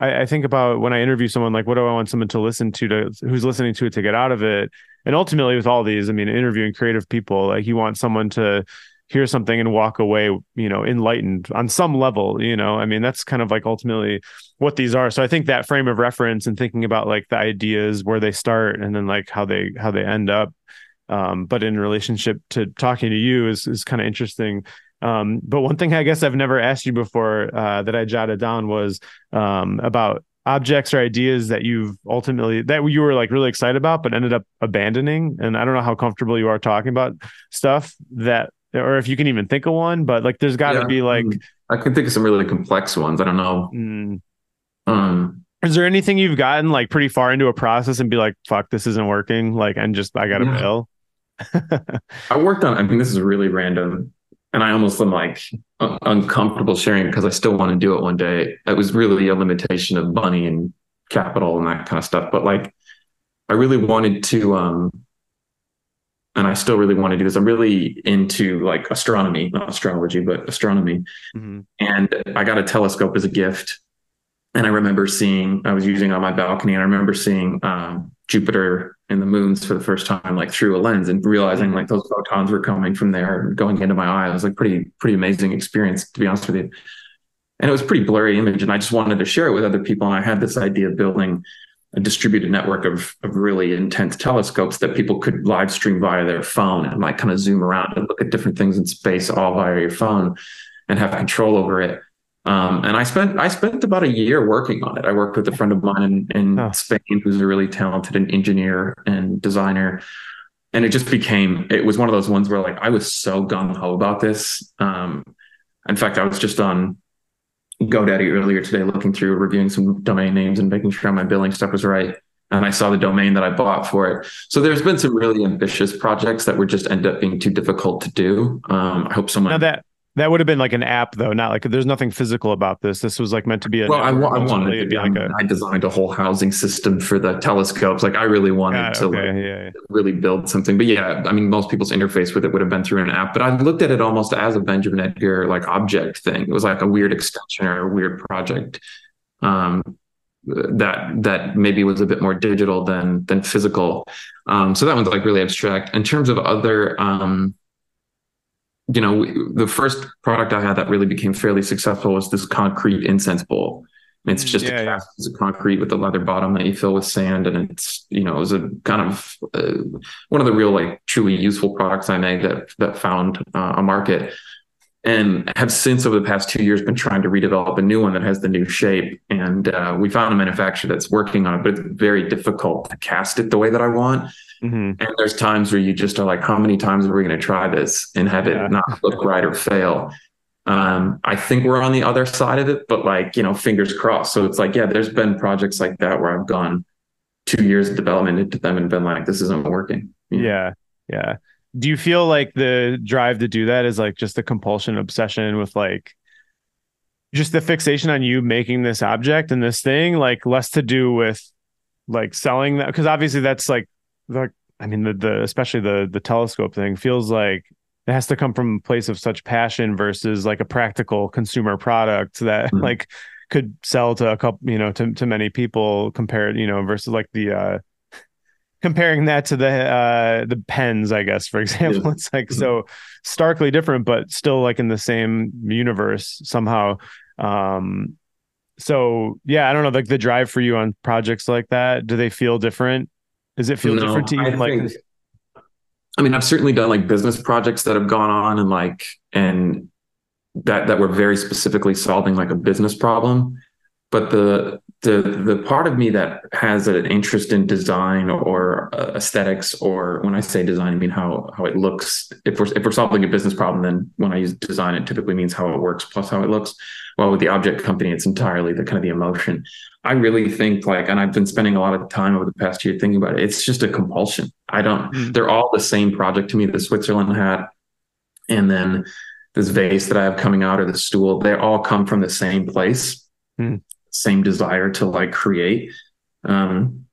I, I think about when I interview someone, like, what do I want someone to listen to, to who's listening to it to get out of it? And ultimately with all these, I mean, interviewing creative people, like you want someone to, hear something and walk away, you know, enlightened on some level, you know. I mean, that's kind of like ultimately what these are. So I think that frame of reference and thinking about like the ideas where they start and then like how they how they end up um, but in relationship to talking to you is is kind of interesting. Um, but one thing I guess I've never asked you before uh, that I jotted down was um, about objects or ideas that you've ultimately that you were like really excited about but ended up abandoning and i don't know how comfortable you are talking about stuff that or if you can even think of one, but like there's got to yeah, be like I can think of some really complex ones. I don't know. Mm, um, is there anything you've gotten like pretty far into a process and be like, "Fuck, this isn't working," like, and just I got to yeah. bail? I worked on. I mean, this is really random, and I almost am like un- uncomfortable sharing because I still want to do it one day. It was really a limitation of money and capital and that kind of stuff. But like, I really wanted to. um and I still really want to do this. I'm really into like astronomy, not astrology, but astronomy. Mm-hmm. And I got a telescope as a gift. And I remember seeing, I was using on my balcony, and I remember seeing um, Jupiter and the moons for the first time, like through a lens, and realizing mm-hmm. like those photons were coming from there and going into my eye. It was like pretty, pretty amazing experience, to be honest with you. And it was a pretty blurry image, and I just wanted to share it with other people. And I had this idea of building a distributed network of, of really intense telescopes that people could live stream via their phone and like kind of zoom around and look at different things in space all via your phone and have control over it. Um, and I spent I spent about a year working on it. I worked with a friend of mine in, in oh. Spain who's a really talented engineer and designer. And it just became it was one of those ones where like I was so gung ho about this. Um, in fact, I was just on GoDaddy earlier today, looking through, reviewing some domain names and making sure my billing stuff was right. And I saw the domain that I bought for it. So there's been some really ambitious projects that would just end up being too difficult to do. Um, I hope someone now that that would have been like an app, though, not like there's nothing physical about this. This was like meant to be a. Well, I, I wanted to be like a, I designed a whole housing system for the telescopes. Like I really wanted to okay, like, yeah, yeah. really build something. But yeah, I mean, most people's interface with it would have been through an app. But I looked at it almost as a Benjamin Edgar like object thing. It was like a weird extension or a weird project. Um, that that maybe was a bit more digital than than physical. Um, so that one's like really abstract. In terms of other um, you know, the first product I had that really became fairly successful was this concrete incense bowl. It's just yeah, a cast yeah. of concrete with a leather bottom that you fill with sand, and it's you know it was a kind of uh, one of the real like truly useful products I made that that found uh, a market, and have since over the past two years been trying to redevelop a new one that has the new shape, and uh, we found a manufacturer that's working on it, but it's very difficult to cast it the way that I want. Mm-hmm. And there's times where you just are like, how many times are we going to try this and have yeah. it not look right or fail? Um, I think we're on the other side of it, but like, you know, fingers crossed. So it's like, yeah, there's been projects like that where I've gone two years of development into them and been like, this isn't working. Yeah. Yeah. Do you feel like the drive to do that is like just a compulsion obsession with like just the fixation on you making this object and this thing, like less to do with like selling that? Cause obviously that's like like I mean the the especially the the telescope thing feels like it has to come from a place of such passion versus like a practical consumer product that mm-hmm. like could sell to a couple you know to to many people compared you know versus like the uh comparing that to the uh the pens i guess for example yeah. it's like mm-hmm. so starkly different but still like in the same universe somehow um so yeah i don't know like the drive for you on projects like that do they feel different does it feel no, different to you? I like, think, I mean, I've certainly done like business projects that have gone on and like, and that, that were very specifically solving like a business problem. But the the the part of me that has an interest in design or uh, aesthetics or when I say design I mean how how it looks. If we're if we're solving a business problem then when I use design it typically means how it works plus how it looks. Well with the object company it's entirely the kind of the emotion. I really think like and I've been spending a lot of time over the past year thinking about it it's just a compulsion. I don't mm. they're all the same project to me the Switzerland hat and then this vase that I have coming out or the stool they all come from the same place. Mm same desire to like create. Um,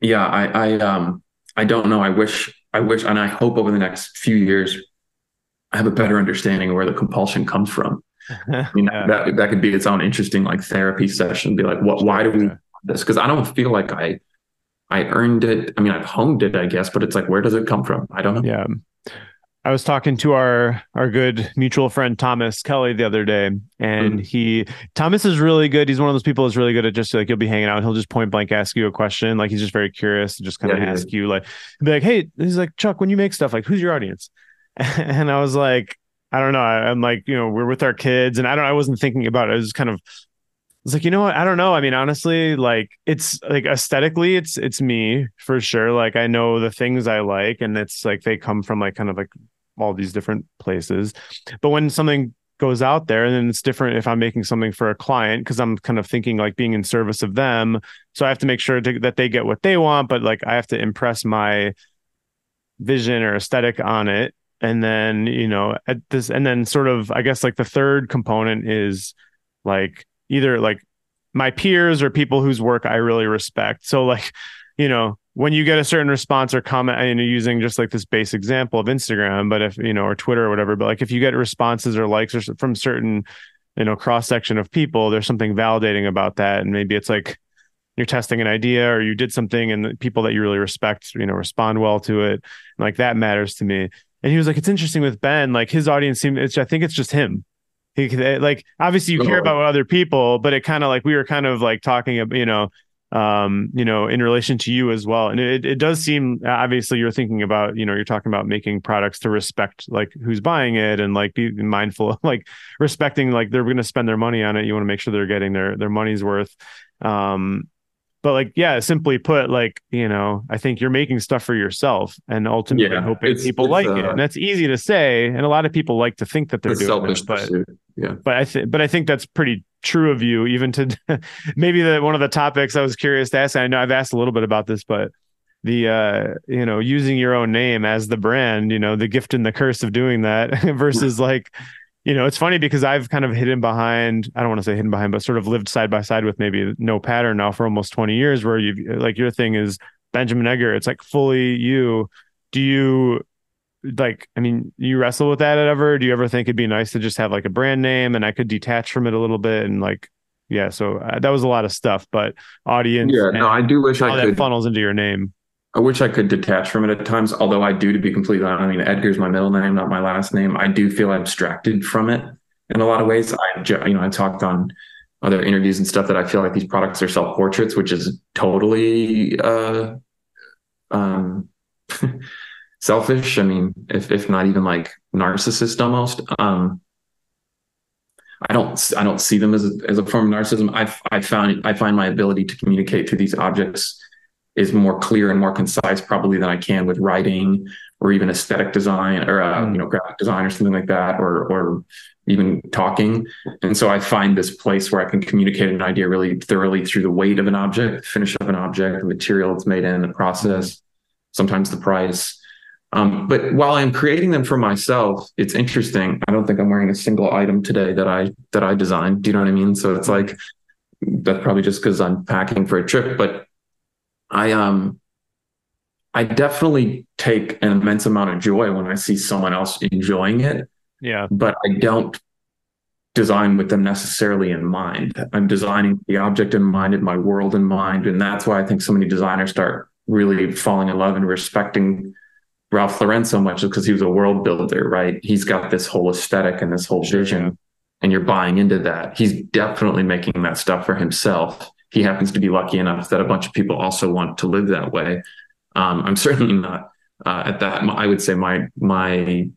yeah, I, I, um, I don't know. I wish, I wish, and I hope over the next few years, I have a better understanding of where the compulsion comes from. I mean, yeah. that that could be its own interesting like therapy session. Be like, what? Why do we this? Because I don't feel like I, I earned it. I mean, I've honed it, I guess, but it's like, where does it come from? I don't know. Yeah. I was talking to our our good mutual friend Thomas Kelly the other day, and mm-hmm. he Thomas is really good. He's one of those people that's really good at just like he'll be hanging out. And he'll just point blank ask you a question, like he's just very curious to just kind of yeah, ask you like, be like, hey, he's like Chuck, when you make stuff, like who's your audience? And I was like, I don't know. I, am like, you know, we're with our kids, and I don't. I wasn't thinking about it. I was kind of it's like you know what i don't know i mean honestly like it's like aesthetically it's it's me for sure like i know the things i like and it's like they come from like kind of like all these different places. But when something goes out there and then it's different if i'm making something for a client because i'm kind of thinking like being in service of them. So i have to make sure to, that they get what they want but like i have to impress my vision or aesthetic on it. And then you know at this and then sort of i guess like the third component is like either like my peers or people whose work I really respect. So like, you know, when you get a certain response or comment, and you're using just like this base example of Instagram, but if you know, or Twitter or whatever, but like if you get responses or likes or from certain, you know, cross section of people, there's something validating about that, and maybe it's like you're testing an idea or you did something, and the people that you really respect, you know, respond well to it, like that matters to me. And he was like, it's interesting with Ben, like his audience seemed, it's, I think it's just him he like obviously you care about other people, but it kind of like we were kind of like talking about you know um you know in relation to you as well. And it, it does seem obviously you're thinking about you know you're talking about making products to respect like who's buying it and like be mindful of like respecting like they're going to spend their money on it. You want to make sure they're getting their their money's worth. Um but like yeah simply put like you know i think you're making stuff for yourself and ultimately yeah, hoping people like uh, it and that's easy to say and a lot of people like to think that they're doing it but yeah. but i think but i think that's pretty true of you even to maybe the one of the topics i was curious to ask i know i've asked a little bit about this but the uh you know using your own name as the brand you know the gift and the curse of doing that versus like you know, it's funny because I've kind of hidden behind, I don't want to say hidden behind, but sort of lived side by side with maybe NoPattern now for almost 20 years where you like your thing is Benjamin Edgar. It's like fully you. Do you like, I mean, you wrestle with that ever? Do you ever think it'd be nice to just have like a brand name and I could detach from it a little bit and like, yeah, so uh, that was a lot of stuff, but audience. Yeah, no, I do wish I could. funnels into your name. I wish I could detach from it at times, although I do, to be completely honest. I mean, Edgar's my middle name, not my last name. I do feel abstracted from it in a lot of ways. I, you know, I talked on other interviews and stuff that I feel like these products are self portraits, which is totally uh, um, selfish. I mean, if if not even like narcissist almost. Um, I don't I don't see them as a, as a form of narcissism. I I found I find my ability to communicate through these objects is more clear and more concise probably than I can with writing or even aesthetic design or uh, mm. you know graphic design or something like that or or even talking. And so I find this place where I can communicate an idea really thoroughly through the weight of an object, finish of an object, the material it's made in, the process, sometimes the price. Um, but while I'm creating them for myself, it's interesting. I don't think I'm wearing a single item today that I that I designed. Do you know what I mean? So it's like that's probably just because I'm packing for a trip. But I um I definitely take an immense amount of joy when I see someone else enjoying it. Yeah. But I don't design with them necessarily in mind. I'm designing the object in mind and my world in mind. And that's why I think so many designers start really falling in love and respecting Ralph Lauren so much because he was a world builder, right? He's got this whole aesthetic and this whole vision, and you're buying into that. He's definitely making that stuff for himself he happens to be lucky enough that a bunch of people also want to live that way. Um, I'm certainly not uh, at that. I would say my my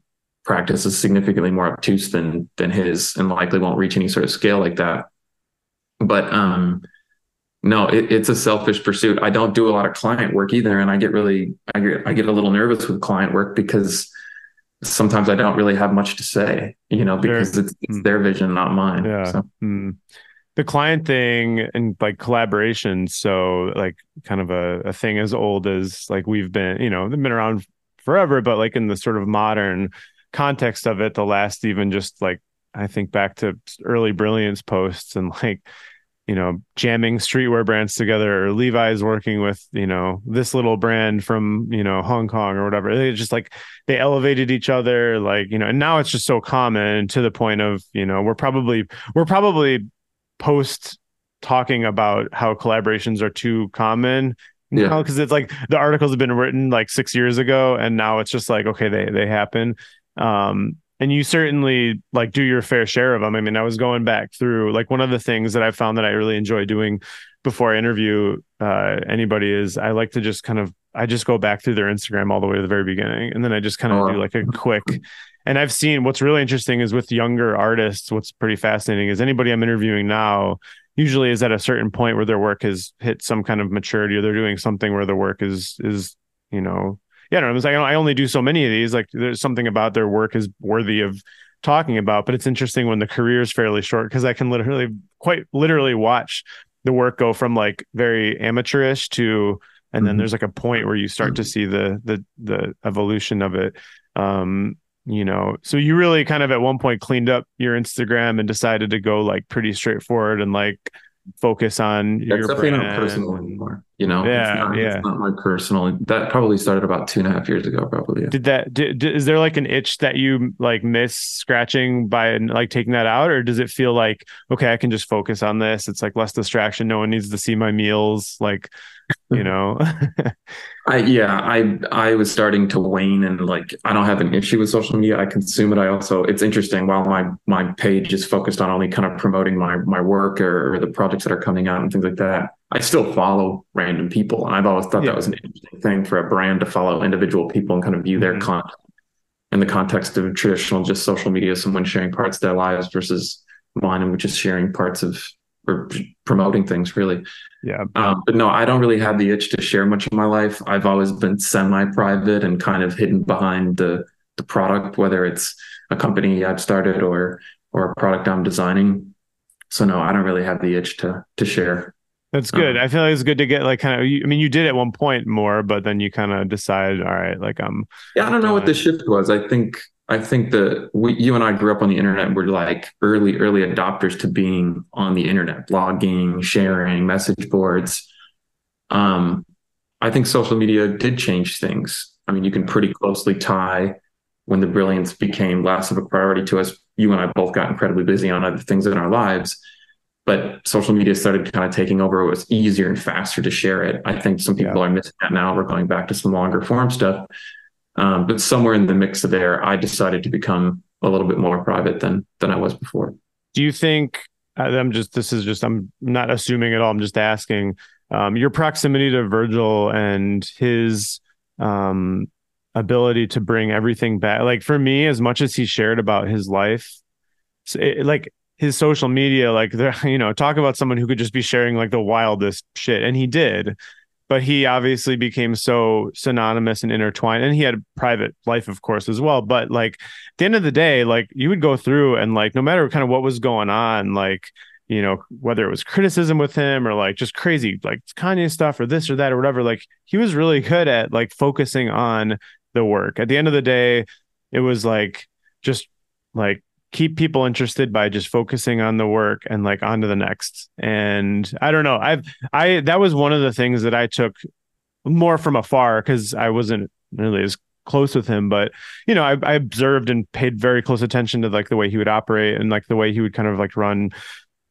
practice is significantly more obtuse than than his, and likely won't reach any sort of scale like that. but um no it, it's a selfish pursuit i don't do a lot of client work either and i get really I get, I get a little nervous with client work because sometimes i don't really have much to say you know because sure. it's, it's, hmm. their vision not mine yeah so. mm. The client thing and like collaboration so like kind of a, a thing as old as like we've been you know they've been around forever but like in the sort of modern context of it the last even just like i think back to early brilliance posts and like you know, jamming streetwear brands together, or Levi's working with, you know, this little brand from, you know, Hong Kong or whatever. They just like they elevated each other, like, you know, and now it's just so common to the point of, you know, we're probably we're probably post talking about how collaborations are too common yeah because it's like the articles have been written like six years ago and now it's just like okay they they happen um and you certainly like do your fair share of them. I mean, I was going back through like one of the things that I found that I really enjoy doing before I interview uh, anybody is I like to just kind of I just go back through their Instagram all the way to the very beginning, and then I just kind of oh. do like a quick. And I've seen what's really interesting is with younger artists. What's pretty fascinating is anybody I'm interviewing now usually is at a certain point where their work has hit some kind of maturity, or they're doing something where the work is is you know yeah, I don't know. Like I only do so many of these. Like there's something about their work is worthy of talking about. But it's interesting when the career is fairly short because I can literally, quite literally, watch the work go from like very amateurish to, and mm-hmm. then there's like a point where you start to see the the the evolution of it. Um, you know, so you really kind of at one point cleaned up your Instagram and decided to go like pretty straightforward and like focus on That's your definitely brand. not personal anymore. You know, yeah, it's not, yeah. It's not my personal. That probably started about two and a half years ago. Probably. Yeah. Did that? Did, did, is there like an itch that you like miss scratching by like taking that out, or does it feel like okay, I can just focus on this? It's like less distraction. No one needs to see my meals. Like, you know. I yeah, I I was starting to wane and like I don't have an issue with social media. I consume it. I also it's interesting while my my page is focused on only kind of promoting my my work or, or the projects that are coming out and things like that. I still follow random people. And I've always thought yeah. that was an interesting thing for a brand to follow individual people and kind of view their mm-hmm. content in the context of traditional just social media, someone sharing parts of their lives versus mine and just sharing parts of or promoting things really. Yeah. Um, but no, I don't really have the itch to share much of my life. I've always been semi-private and kind of hidden behind the the product, whether it's a company I've started or or a product I'm designing. So no, I don't really have the itch to to share. That's good. Um, I feel like it's good to get like kind of. I mean, you did at one point more, but then you kind of decided, all right, like I'm. Um, yeah, I don't know what the shift was. I think I think that we, you and I grew up on the internet. We're like early, early adopters to being on the internet, blogging, sharing, message boards. Um, I think social media did change things. I mean, you can pretty closely tie when the brilliance became less of a priority to us. You and I both got incredibly busy on other things in our lives, but social media started kind of taking over. It was easier and faster to share it. I think some people yeah. are missing that now. We're going back to some longer form stuff. Um, but somewhere in the mix of there, I decided to become a little bit more private than than I was before. Do you think? I'm just. This is just. I'm not assuming at all. I'm just asking. Um, your proximity to Virgil and his um, ability to bring everything back. Like for me, as much as he shared about his life, it, like his social media, like you know, talk about someone who could just be sharing like the wildest shit, and he did but he obviously became so synonymous and intertwined and he had a private life of course as well. But like at the end of the day like you would go through and like no matter kind of what was going on like you know whether it was criticism with him or like just crazy like Kanye stuff or this or that or whatever like he was really good at like focusing on the work. At the end of the day it was like just like keep people interested by just focusing on the work and like on to the next. And I don't know. I've I that was one of the things that I took more from afar because I wasn't really as close with him but you know I, I, observed and paid very close attention to like the way he would operate and like the way he would kind of like run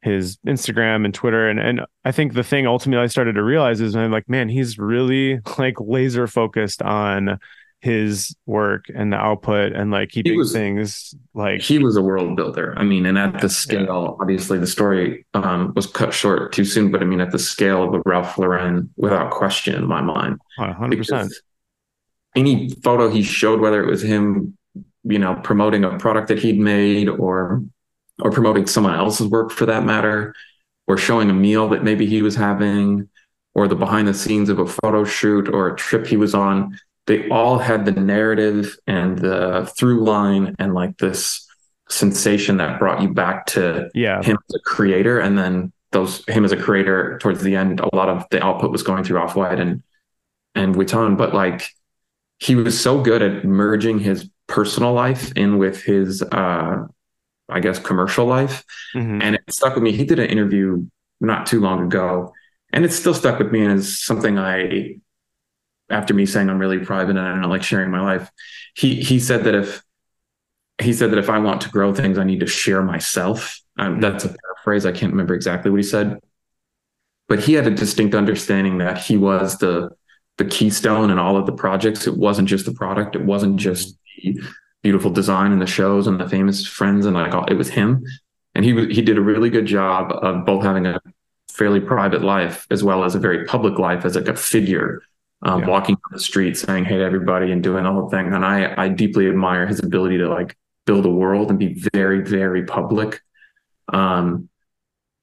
his instagram and twitter and and i think the thing ultimately i started to realize is i'm like man he's really like laser focused on his work and the output and like keeping was, things like he was a world builder. I mean, and at the scale, obviously the story um, was cut short too soon, but I mean, at the scale of the Ralph Lauren, without question in my mind, hundred percent. Any photo he showed, whether it was him, you know, promoting a product that he'd made or or promoting someone else's work for that matter, or showing a meal that maybe he was having or the behind the scenes of a photo shoot or a trip he was on they all had the narrative and the through line and like this sensation that brought you back to yeah. him as a creator. And then those him as a creator towards the end a lot of the output was going through off-white and and Vuitton but like he was so good at merging his personal life in with his uh I guess commercial life. Mhm. and it stuck with me. He did an interview not too long ago and it still stuck with me and is something I after me saying I'm really private and I don't like sharing my life he he said that if he said that if I want to grow things, I need to share myself. Um, that's a paraphrase. I can't remember exactly what he said, but he had a distinct understanding that he was the the keystone in all of the projects. It wasn't just the product. It wasn't just the beautiful design and the shows and the famous friends and like all, it was him. And he he did a really good job of both having a fairly private life as well as a very public life as like a figure um, Yeah. walking down the street saying hey to everybody and doing the whole thing. And I I deeply admire his ability to like build a world and be very very public um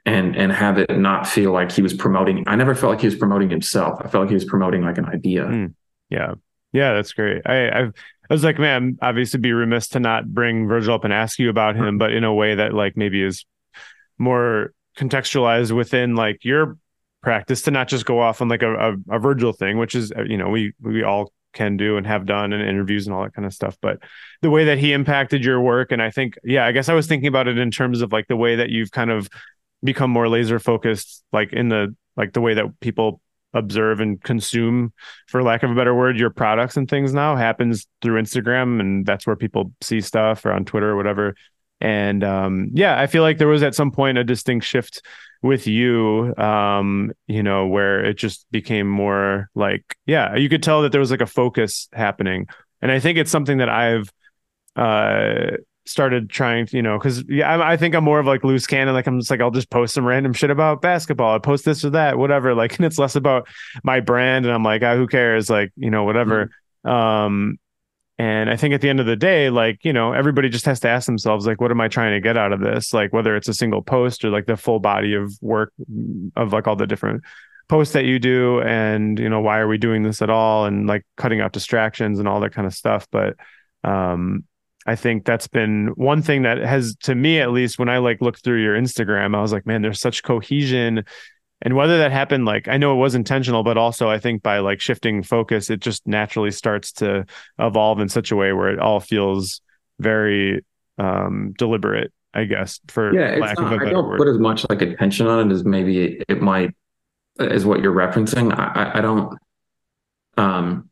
and and have it not feel like he was promoting i never felt like he was promoting himself i felt like he was promoting like an idea Mm. Yeah. Yeah, that's great. I I've, I was like, man, obviously be remiss to not bring Virgil up and ask you about him, but in a way that like maybe is more contextualized within like your practice to not just go off on like a, a, a Virgil thing, which is uh, you know, we we all can do and have done in interviews and all that kind of stuff. But the way that he impacted your work, and I think, yeah, I guess I was thinking about it in terms of like the way that you've kind of become more laser focused, like in the like the way that people observe and consume for lack of a better word your products and things now happens through instagram and that's where people see stuff or on twitter or whatever and um yeah i feel like there was at some point a distinct shift with you um you know where it just became more like yeah you could tell that there was like a focus happening and i think it's something that i've uh started trying to, you know, because yeah, I, I think I'm more of like loose cannon. Like I'm just like I'll just post some random shit about basketball. I post this or that, whatever. Like, and it's less about my brand, and I'm like, ah, who cares? Like, you know, whatever. Um, and I think at the end of the day, like you know, everybody just has to ask themselves, like, what am I trying to get out of this? Like, whether it's a single post or like the full body of work of like all the different posts that you do, and you know, why are we doing this at all? And like cutting out distractions and all that kind of stuff. But um I think that's been one thing that has, to me at least, when I like looked through your Instagram, I was like, man, there's such cohesion. And whether that happened, like I know it was intentional, but also I think by like shifting focus, it just naturally starts to evolve in such a way where it all feels very um deliberate, I guess, for yeah it's lack of not, a i don't word. put as much like attention on it as maybe it, it might is what you're referencing I, I i don't um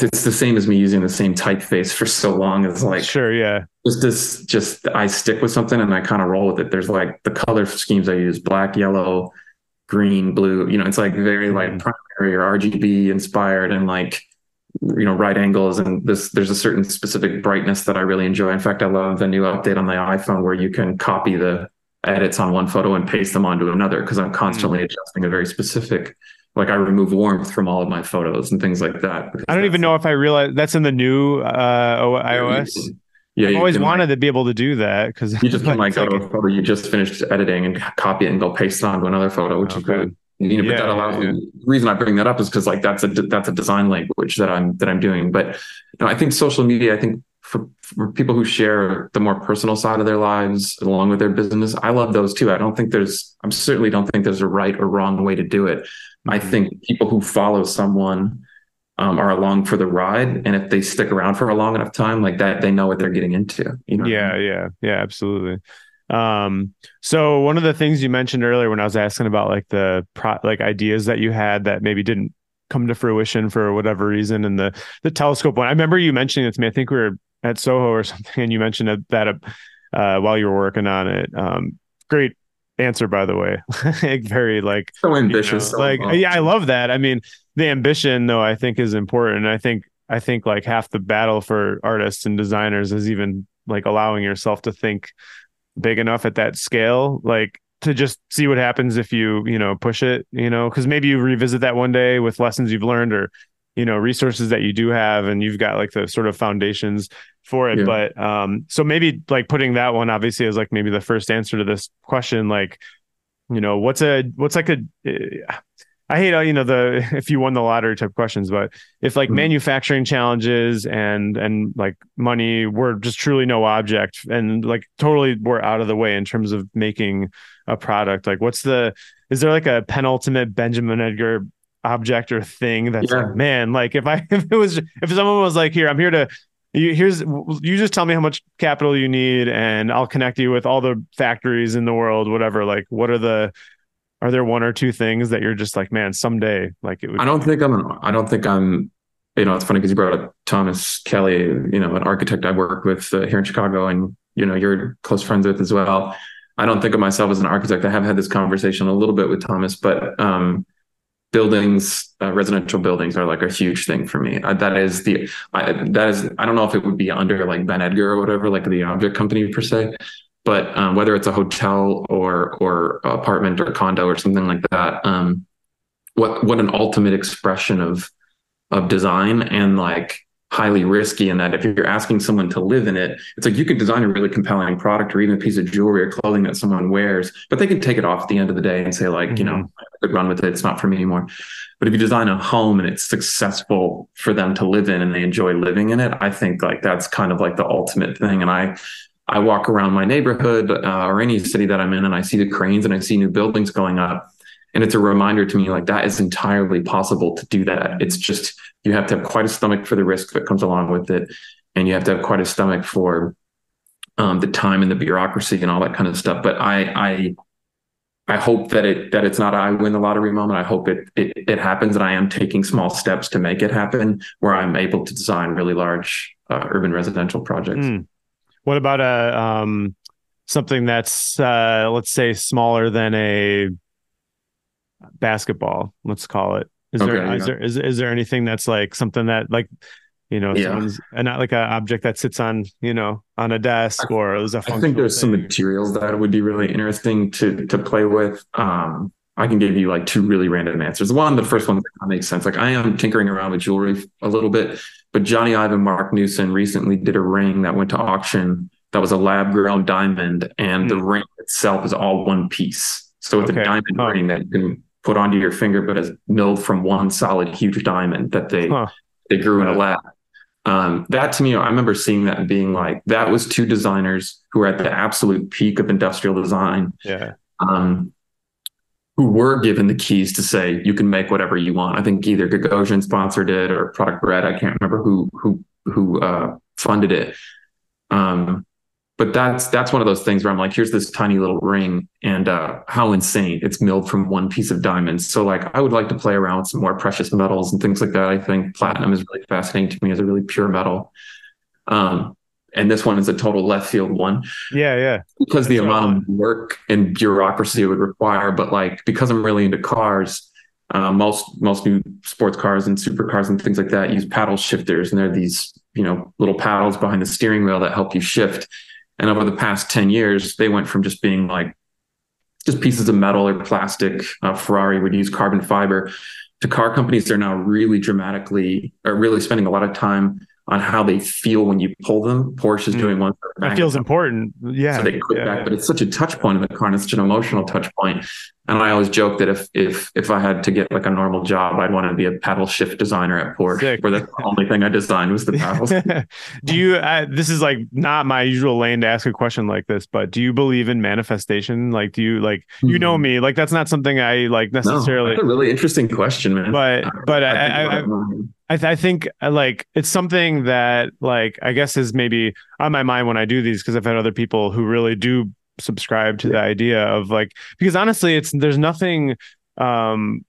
it's the same as me using the same typeface for so long as like sure, yeah. just this just i stick with something and i kind of roll with it there's like the color schemes i use black yellow green blue you know it's like very like Mhm. primary or rgb inspired and like you know right angles and this there's a certain specific brightness that i really enjoy in fact i love the new update on the iphone where you can copy the edits on one photo and paste them onto another because i'm constantly adjusting a very specific like i remove warmth from all of my photos and things like that I don't even know if I realize that's in the new uh iOS. Yeah I've always can, like- wanted to be able to do that because You just can like go to a photo you just finished editing and copy it and go paste it onto another photo, which is Okay. good. You know, Yeah, but that allows yeah. The reason I bring that up is because like that's a that's a design language that I'm that I'm doing. But you know, I think social media. I think for, for people who share the more personal side of their lives along with their business, I love those too. I don't think there's. I certainly don't think there's a right or wrong way to do it. I Mhm. think people who follow someone um, are along for the ride, and if they stick around for a long enough time, like that, they know what they're getting into. You know. yeah yeah yeah absolutely um so one of the things you mentioned earlier when i was asking about like the pro like ideas that you had that maybe didn't come to fruition for whatever reason and the the telescope one i remember you mentioning it to me i think we were at soho or something and you mentioned that uh while you were working on it um great answer by the way like very like So you know, ambitious. so like yeah i love that i mean the ambition though i think is important. I think i think like half the battle for artists and designers is even like allowing yourself to think big enough at that scale like to just see what happens if you you know push it you know? Because maybe you revisit that one day with lessons you've learned or you know resources that you do have and you've got like the sort of foundations for it. Yeah. but um so maybe like putting that one obviously as like maybe the first answer to this question like you know, what's a what's like a I hate all you know the if you won the lottery type questions, but if like mm-hmm. manufacturing challenges and and like money were just truly no object and like totally were out of the way in terms of making a product, like what's the is there like a penultimate Benjamin Edgar object or thing that's yeah. like man like if I if it was if someone was like here I'm here to you here's you just tell me how much capital you need and I'll connect you with all the factories in the world whatever like what are the are there one or two things that you're just like man someday like it would I don't think I'm I don't think I'm you know it's funny because you brought up Thomas Kelly you know an architect I work with uh, here in Chicago and you know you're close friends with as well I don't think of myself as an architect I have had this conversation a little bit with Thomas but um buildings, uh, residential buildings are like a huge thing for me. Uh, that is the, I, that is, I don't know if it would be under like Ben Edgar or whatever, like the object company per se, but um, whether it's a hotel or, or apartment or condo or something like that, um, what, what an ultimate expression of, of design and like highly risky in that if you're asking someone to live in it, it's like you could design a really compelling product or even a piece of jewelry or clothing that someone wears, but they can take it off at the end of the day and say, like, mm-hmm. you know, mm-hmm. I could run with it. It's not for me anymore. But if you design a home and it's successful for them to live in and they enjoy living in it, I think like that's kind of like the ultimate thing. And I, I walk around my neighborhood uh, or any city that I'm in and I see the cranes and I see new buildings going up. And it's a reminder to me like that is entirely possible to do that. It's just you have to have quite a stomach for the risk that comes along with it, and you have to have quite a stomach for um, the time and the bureaucracy and all that kind of stuff. But I I I hope that it that it's not I win the lottery moment. I hope it it, it happens, and I am taking small steps to make it happen, where I'm able to design really large uh, urban residential projects. Mm. What about a um, something that's uh, let's say smaller than a basketball, let's call it. Is okay, there yeah. is there is, is there anything that's like something that like you know, yeah. and not like an object that sits on, you know, on a desk or is a I think there's thing. some materials that would be really interesting to to play with. Um, I can give you like two really random answers. One, the first one that makes sense. Like I am tinkering around with jewelry a little bit, but Jony Ive and Marc Newson recently did a ring that went to auction that was a lab grown diamond, and mm. the hmm. ring itself is all one piece. So it's okay. a diamond huh. ring that you can put onto your finger, but is milled from one solid huge diamond that they huh. they grew in a lab. Um, that to me, I remember seeing that being like, that was two designers who were at the absolute peak of industrial design. Yeah. Um, who were given the keys to say you can make whatever you want. I think either Gagosian sponsored it or Product Red. I can't remember who who who uh, funded it. Um, but that's that's one of those things where I'm like, here's this tiny little ring, and uh, how insane! It's milled from one piece of diamond. So like, I would like to play around with some more precious metals and things like that. I think platinum is really fascinating to me as a really pure metal. Um, and this one is a total left field one. Yeah, yeah. Because that's the amount of work and bureaucracy it would require, but like because I'm really into cars, uh, most most new sports cars and supercars and things like that use paddle shifters, and they're these you know little paddles behind the steering wheel that help you shift and over the past 10 years, they went from just being like just pieces of metal or plastic. Uh, Ferrari would use carbon fiber to car companies. They're now really dramatically, are really spending a lot of time on how they feel when you pull them. Porsche is mm. doing one. That feels important. Yeah. So they quit yeah. back, but it's such a touch point in the car and it's such an emotional touch point. And I always joke that if if if I had to get like a normal job, I'd want to be a paddle shift designer at Porsche, Sick. where the only thing I designed was the paddles. do you? Uh, this is like not my usual lane to ask a question like this, but do you believe in manifestation? Like, do you like mm-hmm. you know hmm. me? Like, that's not something I like necessarily. No, that's a really interesting question, man. But but I, I, I, I, th- I think uh, like it's something that like I guess is maybe on my mind when I do these because I've had other people who really do subscribe to the idea of like because honestly it's there's nothing um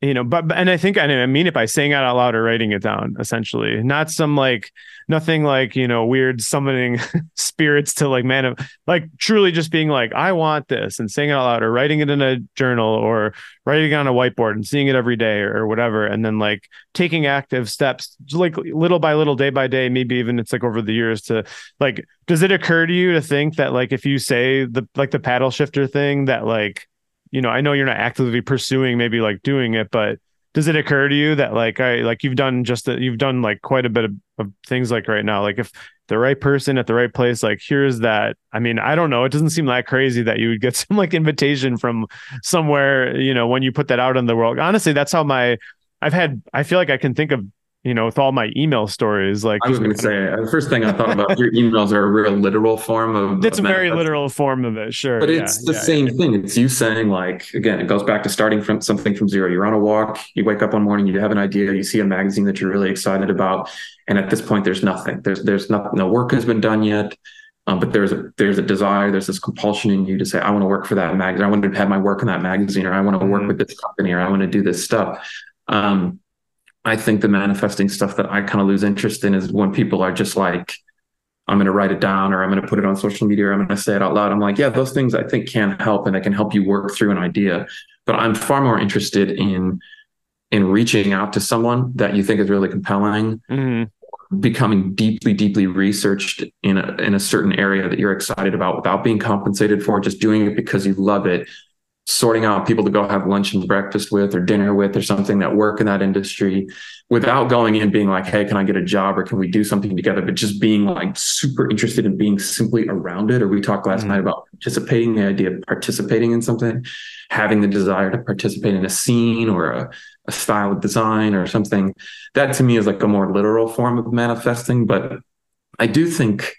you know but and i think i mean it by saying it out loud or writing it down essentially. Not some like nothing like you know weird summoning spirits to like man of like truly just being like i want this and saying it out loud or writing it in a journal or writing it on a whiteboard and seeing it every day or whatever and then like taking active steps like little by little day by day maybe even it's like over the years to like does it occur to you to think that like if you say the like the paddle shifter thing that like you know, I know you're not actively pursuing maybe like doing it, but does it occur to you that like I like you've done just that you've done like quite a bit of, of, things like right now like if the right person at the right place. Like here's that. I mean, I don't know. It doesn't seem that crazy that you would get some like invitation from somewhere, you know, when you put that out in the world. Honestly, that's how my I've had I feel like I can think of you know, with all my email stories. Like I was going to say, the first thing I thought about your emails are a real literal form of. It's a very literal form of it, sure. But it's yeah, the yeah, same yeah. thing. It's you saying like again, it goes back to starting from something from zero. You're on a walk. You wake up one morning. You have an idea. You see a magazine that you're really excited about, and at this point, there's nothing. There's there's nothing. No work has been done yet. Um, but there's a there's a desire, there's this compulsion in you to say, I want to work for that magazine, I want to have my work in that magazine, or I want to work mm-hmm. with this company, or I want to do this stuff. Um, I think the manifesting stuff that I kind of lose interest in is when people are just like, I'm going to write it down or I'm going to put it on social media or I'm going to say it out loud. I'm like, yeah, those things I think can help and they can help you work through an idea. But I'm far more interested in in reaching out to someone that you think is really compelling, mm-hmm. becoming deeply, deeply researched in a in a certain area that you're excited about without being compensated for, just doing it because you love it sorting out people to go have lunch and breakfast with or dinner with or something that work in that industry without going in being like hey can i get a job or can we do something together? But just being like super interested in being simply around it. Or we talked last mm-hmm. night about participating the idea of participating in something having the desire to participate in a scene or a, a style of design or something. That to me is like a more literal form of manifesting. But i do think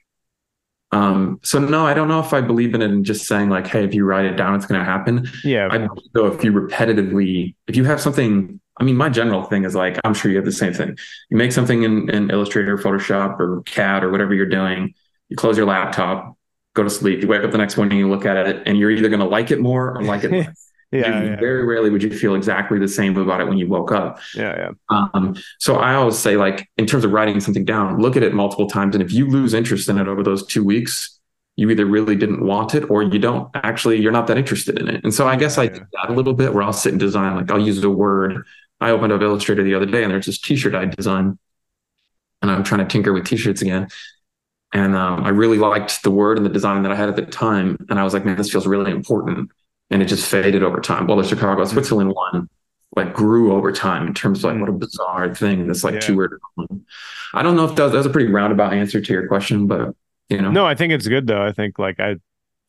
um, so no, I don't know if I believe in it and just saying like, hey, if you write it down, it's going to happen. Yeah. I so if you repetitively, if you have something, I mean, my general thing is like, I'm sure you have the same thing. You make something in, in Illustrator, Photoshop, or CAD, or whatever you're doing. You close your laptop, go to sleep. You wake up the next morning, you look at it, and you're either going to like it more or like it less. Yeah, yeah, Very rarely would you feel exactly the same about it when you woke up. Yeah, yeah. Um, so I always say, like, in terms of writing something down, look at it multiple times, and if you lose interest in it over those two weeks, you either really didn't want it or you don't actually you're not that interested in it. And so I guess I did that a little bit where I'll sit and design, like I'll use a word. I opened up Illustrator the other day, and there's this T-shirt I designed, and I'm trying to tinker with T-shirts again. And um, I really liked the word and the design that I had at the time, and I was like, man, this feels really important and it just faded over time. Well, the Chicago mm-hmm. Switzerland one like grew over time in terms of like what a mm. bizarre thing this like yeah. two word. I don't know if that was, that was a pretty roundabout answer to your question, but you know. No, I think it's good though. I think like I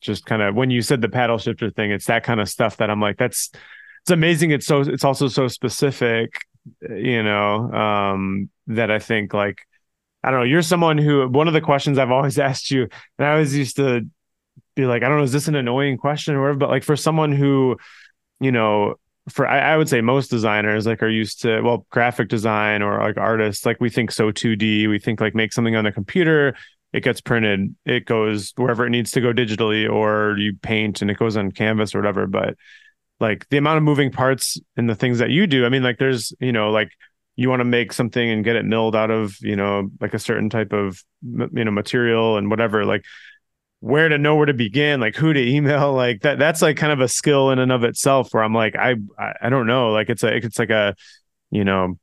just kind of when you said the paddle shifter thing, it's that kind of stuff that I'm like, that's it's amazing. It's so it's also so specific, you know, um, that I think like I don't know. You're someone who one of the questions I've always asked you, and I always used to be like, I don't know, is this an annoying question or whatever? But like for someone who, you know, for I, I, would say most designers like are used to well graphic design or like artists like we think so 2D we think like make something on a computer it gets printed it goes wherever it needs to go digitally or you paint and it goes on canvas or whatever but like the amount of moving parts and the things that you do I mean like there's you know like you want to make something and get it milled out of you know like a certain type of you know material and whatever like where to know where to begin, like who to email, like that. That's like kind of a skill in and of itself. Where I'm like, I, I don't know, like it's a, it's like a, you know,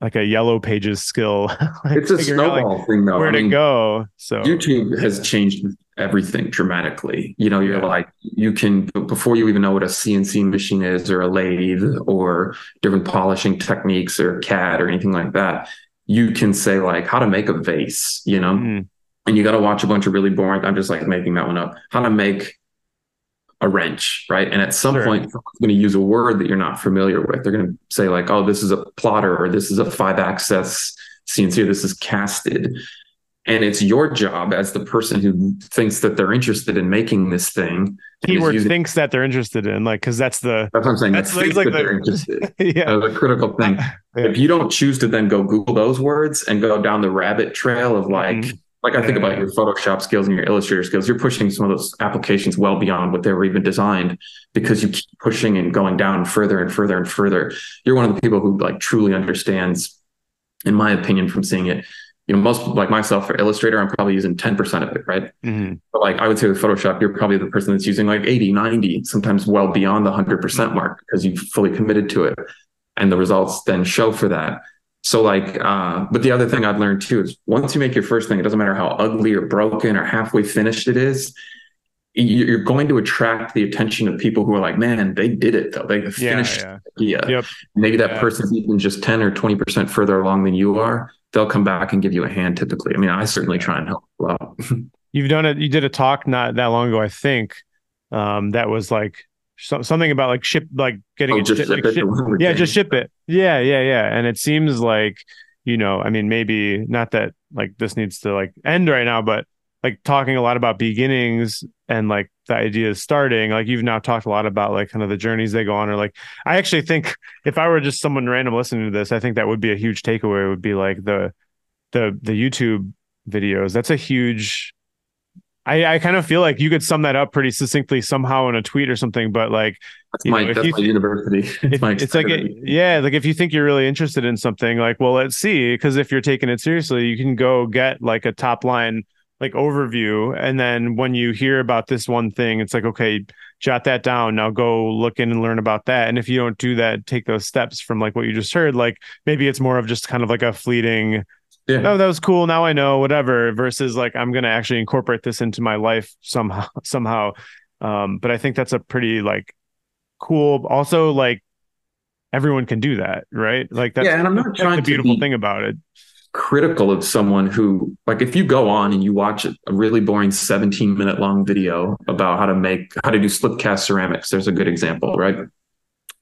like a yellow pages skill. like it's a snowball like thing, though. Where I mean, to go? So YouTube has changed everything dramatically. You know, you're yeah. like you can before you even know what a CNC machine is, or a lathe, or different polishing techniques, or CAD, or anything like that. You can say like how to make a vase. You know. Mm and you got to watch a bunch of really boring. I'm just like making that one up. How to make a wrench, right? And at some sure. point, someone's going to use a word that you're not familiar with. They're going to say like, "Oh, this is a plotter," or "This is a five-axis CNC," or "This is casted." And it's your job as the person who thinks that they're interested in making this thing. Keyword using, thinks that they're interested in, like, because that's the that's what I'm saying. That's like, like that the, they're interested. yeah, the critical thing. yeah. If you don't choose to then go Google those words and go down the rabbit trail of like. Mm-hmm like I think about your Photoshop skills and your Illustrator skills, you're pushing some of those applications well beyond what they were even designed because you keep pushing and going down further and further and further. You're one of the people who like truly understands, in my opinion, from seeing it. You know, most like myself for Illustrator, I'm probably using 10% of it, right? Mm-hmm. But like I would say with Photoshop, you're probably the person that's using like 80, 90, sometimes well beyond the 100% mark because you've fully committed to it. And the results then show for that. So like, uh, but the other thing I've learned too is once you make your first thing, it doesn't matter how ugly or broken or halfway finished it is. you're going to attract the attention of people who are like, man, they did it though. They finished yeah. idea. Yep. Maybe that Yeah. person's even just 10 or 20% further along than you are. They'll come back and give you a hand typically. I mean, I certainly try and help out. You've done it. You did a talk not that long ago, I think. Um, that was like so, something about like ship, like getting Oh, it, just shi- like it ship- yeah, it just ship it. Yeah, yeah, yeah. And it seems like, you know, I mean, maybe not that like this needs to like end right now, but like talking a lot about beginnings and like the idea of starting. Like you've now talked a lot about like kind of the journeys they go on, or like I actually think if I were just someone random listening to this, I think that would be a huge takeaway. Would be like the the the YouTube videos. That's a huge. I, I kind of feel like you could sum that up pretty succinctly somehow in a tweet or something, but like That's You my know, that's you my university. It's if- my it's like a, yeah like if you think you're really interested in something like well let's see because if you're taking it seriously you can go get like a top line like overview and then when you hear about this one thing it's like okay jot that down. Now go look in and learn about that. And if you don't do that take those steps from like what you just heard like maybe it's more of just kind of like a fleeting yeah. oh that was cool. Now i know whatever versus like i'm going to actually incorporate this into my life somehow somehow. Um but i think that's a pretty like cool also like everyone can do that right? Like that's, Yeah, and I'm not trying the to beautiful be- thing about it. critical of someone who like if you go on and you watch a really boring 17 minute long video about how to make how to do slip cast ceramics there's a good example right?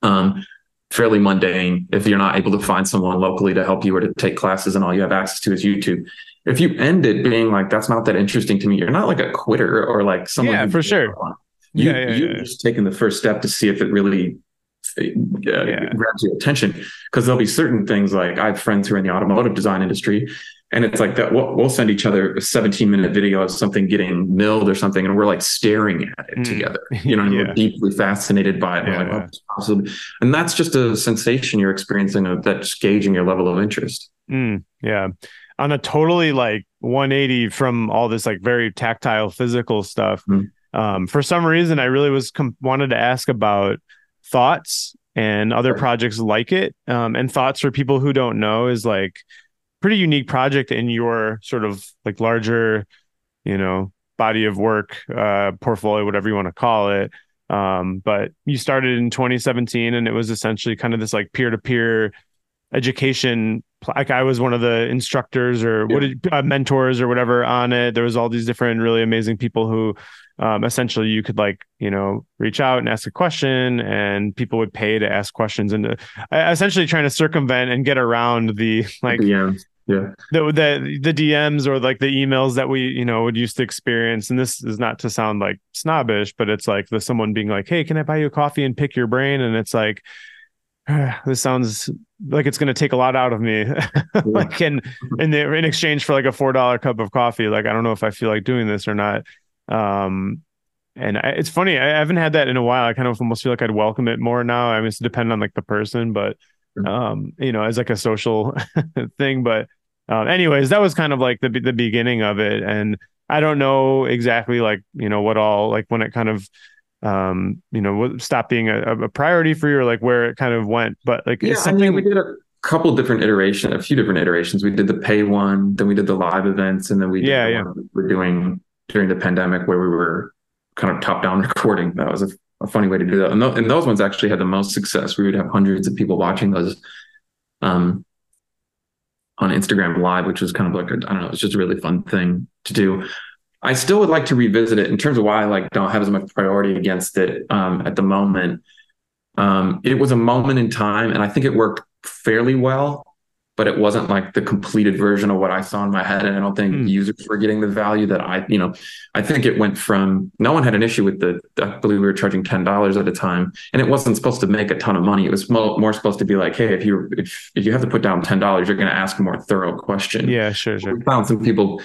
Um fairly mundane if you're not able to find someone locally to help you or to take classes and all you have access to is youtube if you end it being like that's not that interesting to me you're not like a quitter or like someone Yeah, for sure. you, Yeah, yeah, you've yeah. just taken the first step to see if it really uh, grabs your attention because there'll be certain things like I have friends who are in the automotive design industry and it's like that we'll, we'll send each other a 17 minute video of something getting milled or something and we're like staring at it Mm. together you know and Yeah. we're deeply fascinated by it Yeah, like. "Oh, and that's just a sensation you're experiencing of that's gauging your level of interest Mm, yeah on a totally like 180 from all this like very tactile physical stuff Mhm. um for some reason i really was com- wanted to ask about thoughts and other projects like it um and thoughts for people who don't know is like pretty unique project in your sort of like larger you know body of work uh portfolio whatever you want to call it. Um but you started in 2017 and it was essentially kind of this like peer-to-peer education. Like i was one of the instructors or what did, uh, mentors or whatever on it. There was all these different really amazing people who um, essentially you could like you know reach out and ask a question and people would pay to ask questions and uh, essentially trying to circumvent and get around the like yeah yeah. The, the the DMs or like the emails that we you know would used to experience and this is not to sound like snobbish but it's like the someone being like hey can I buy you a coffee and pick your brain? And it's like this sounds like it's going to take a lot out of me. Like in in the in exchange for like a four dollar cup of coffee like I don't know if I feel like doing this or not. Um and I, it's funny I haven't had that in a while I kind of almost feel like I'd welcome it more now I mean it's dependent on like the person but um you know as like a social thing but um, anyways that was kind of like the the beginning of it. And i don't know exactly like you know what all like when it kind of um you know what stopped being a, a priority for you or like where it kind of went. But like yeah it's I something mean, we did a couple different iterations a few different iterations. We did the pay one then we did the live events and then we did Yeah, the yeah. we're doing during the pandemic where we were kind of top down recording. That was a, a funny way to do that. And, tho- and those ones actually had the most success. We would have hundreds of people watching those um on Instagram live which was kind of like I don't know it's just a really fun thing to do I still would like to revisit it in terms of why I like don't have as much priority against it um, at the moment. Um, it was a moment in time, and I think it worked fairly well, but it wasn't like the completed version of what I saw in my head. And I don't think Hmm. users were getting the value that I, you know, I think it went from no one had an issue with the. I believe we were charging ten dollars at a time, and it wasn't supposed to make a ton of money. It was mo- more supposed to be like, hey, if you if if you have to put down ten dollars, you're going to ask a more thorough question yeah sure sure we found some people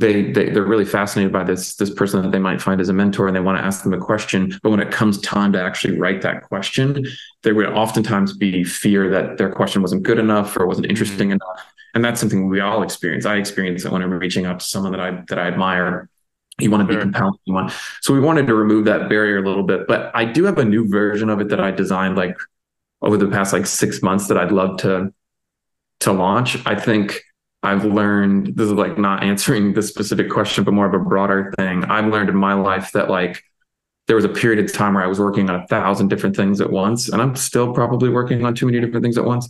they, they they're really fascinated by this this person that they might find as a mentor and they want to ask them a question but when it comes time to actually write that question there would oftentimes be fear that their question wasn't good enough or wasn't mm-hmm. interesting enough. And that's something we all experience. I experience it when i'm reaching out to someone that i that i admire. You want to be Sure. compelling you want so we wanted to remove that barrier a little bit but i do have a new version of it that i designed like over the past like six months that i'd love to to launch. I think I've learned this is like not answering this specific question, but more of a broader thing. I've learned in my life that like there was a period of time where I was working on a thousand different things at once, and I'm still probably working on too many different things at once.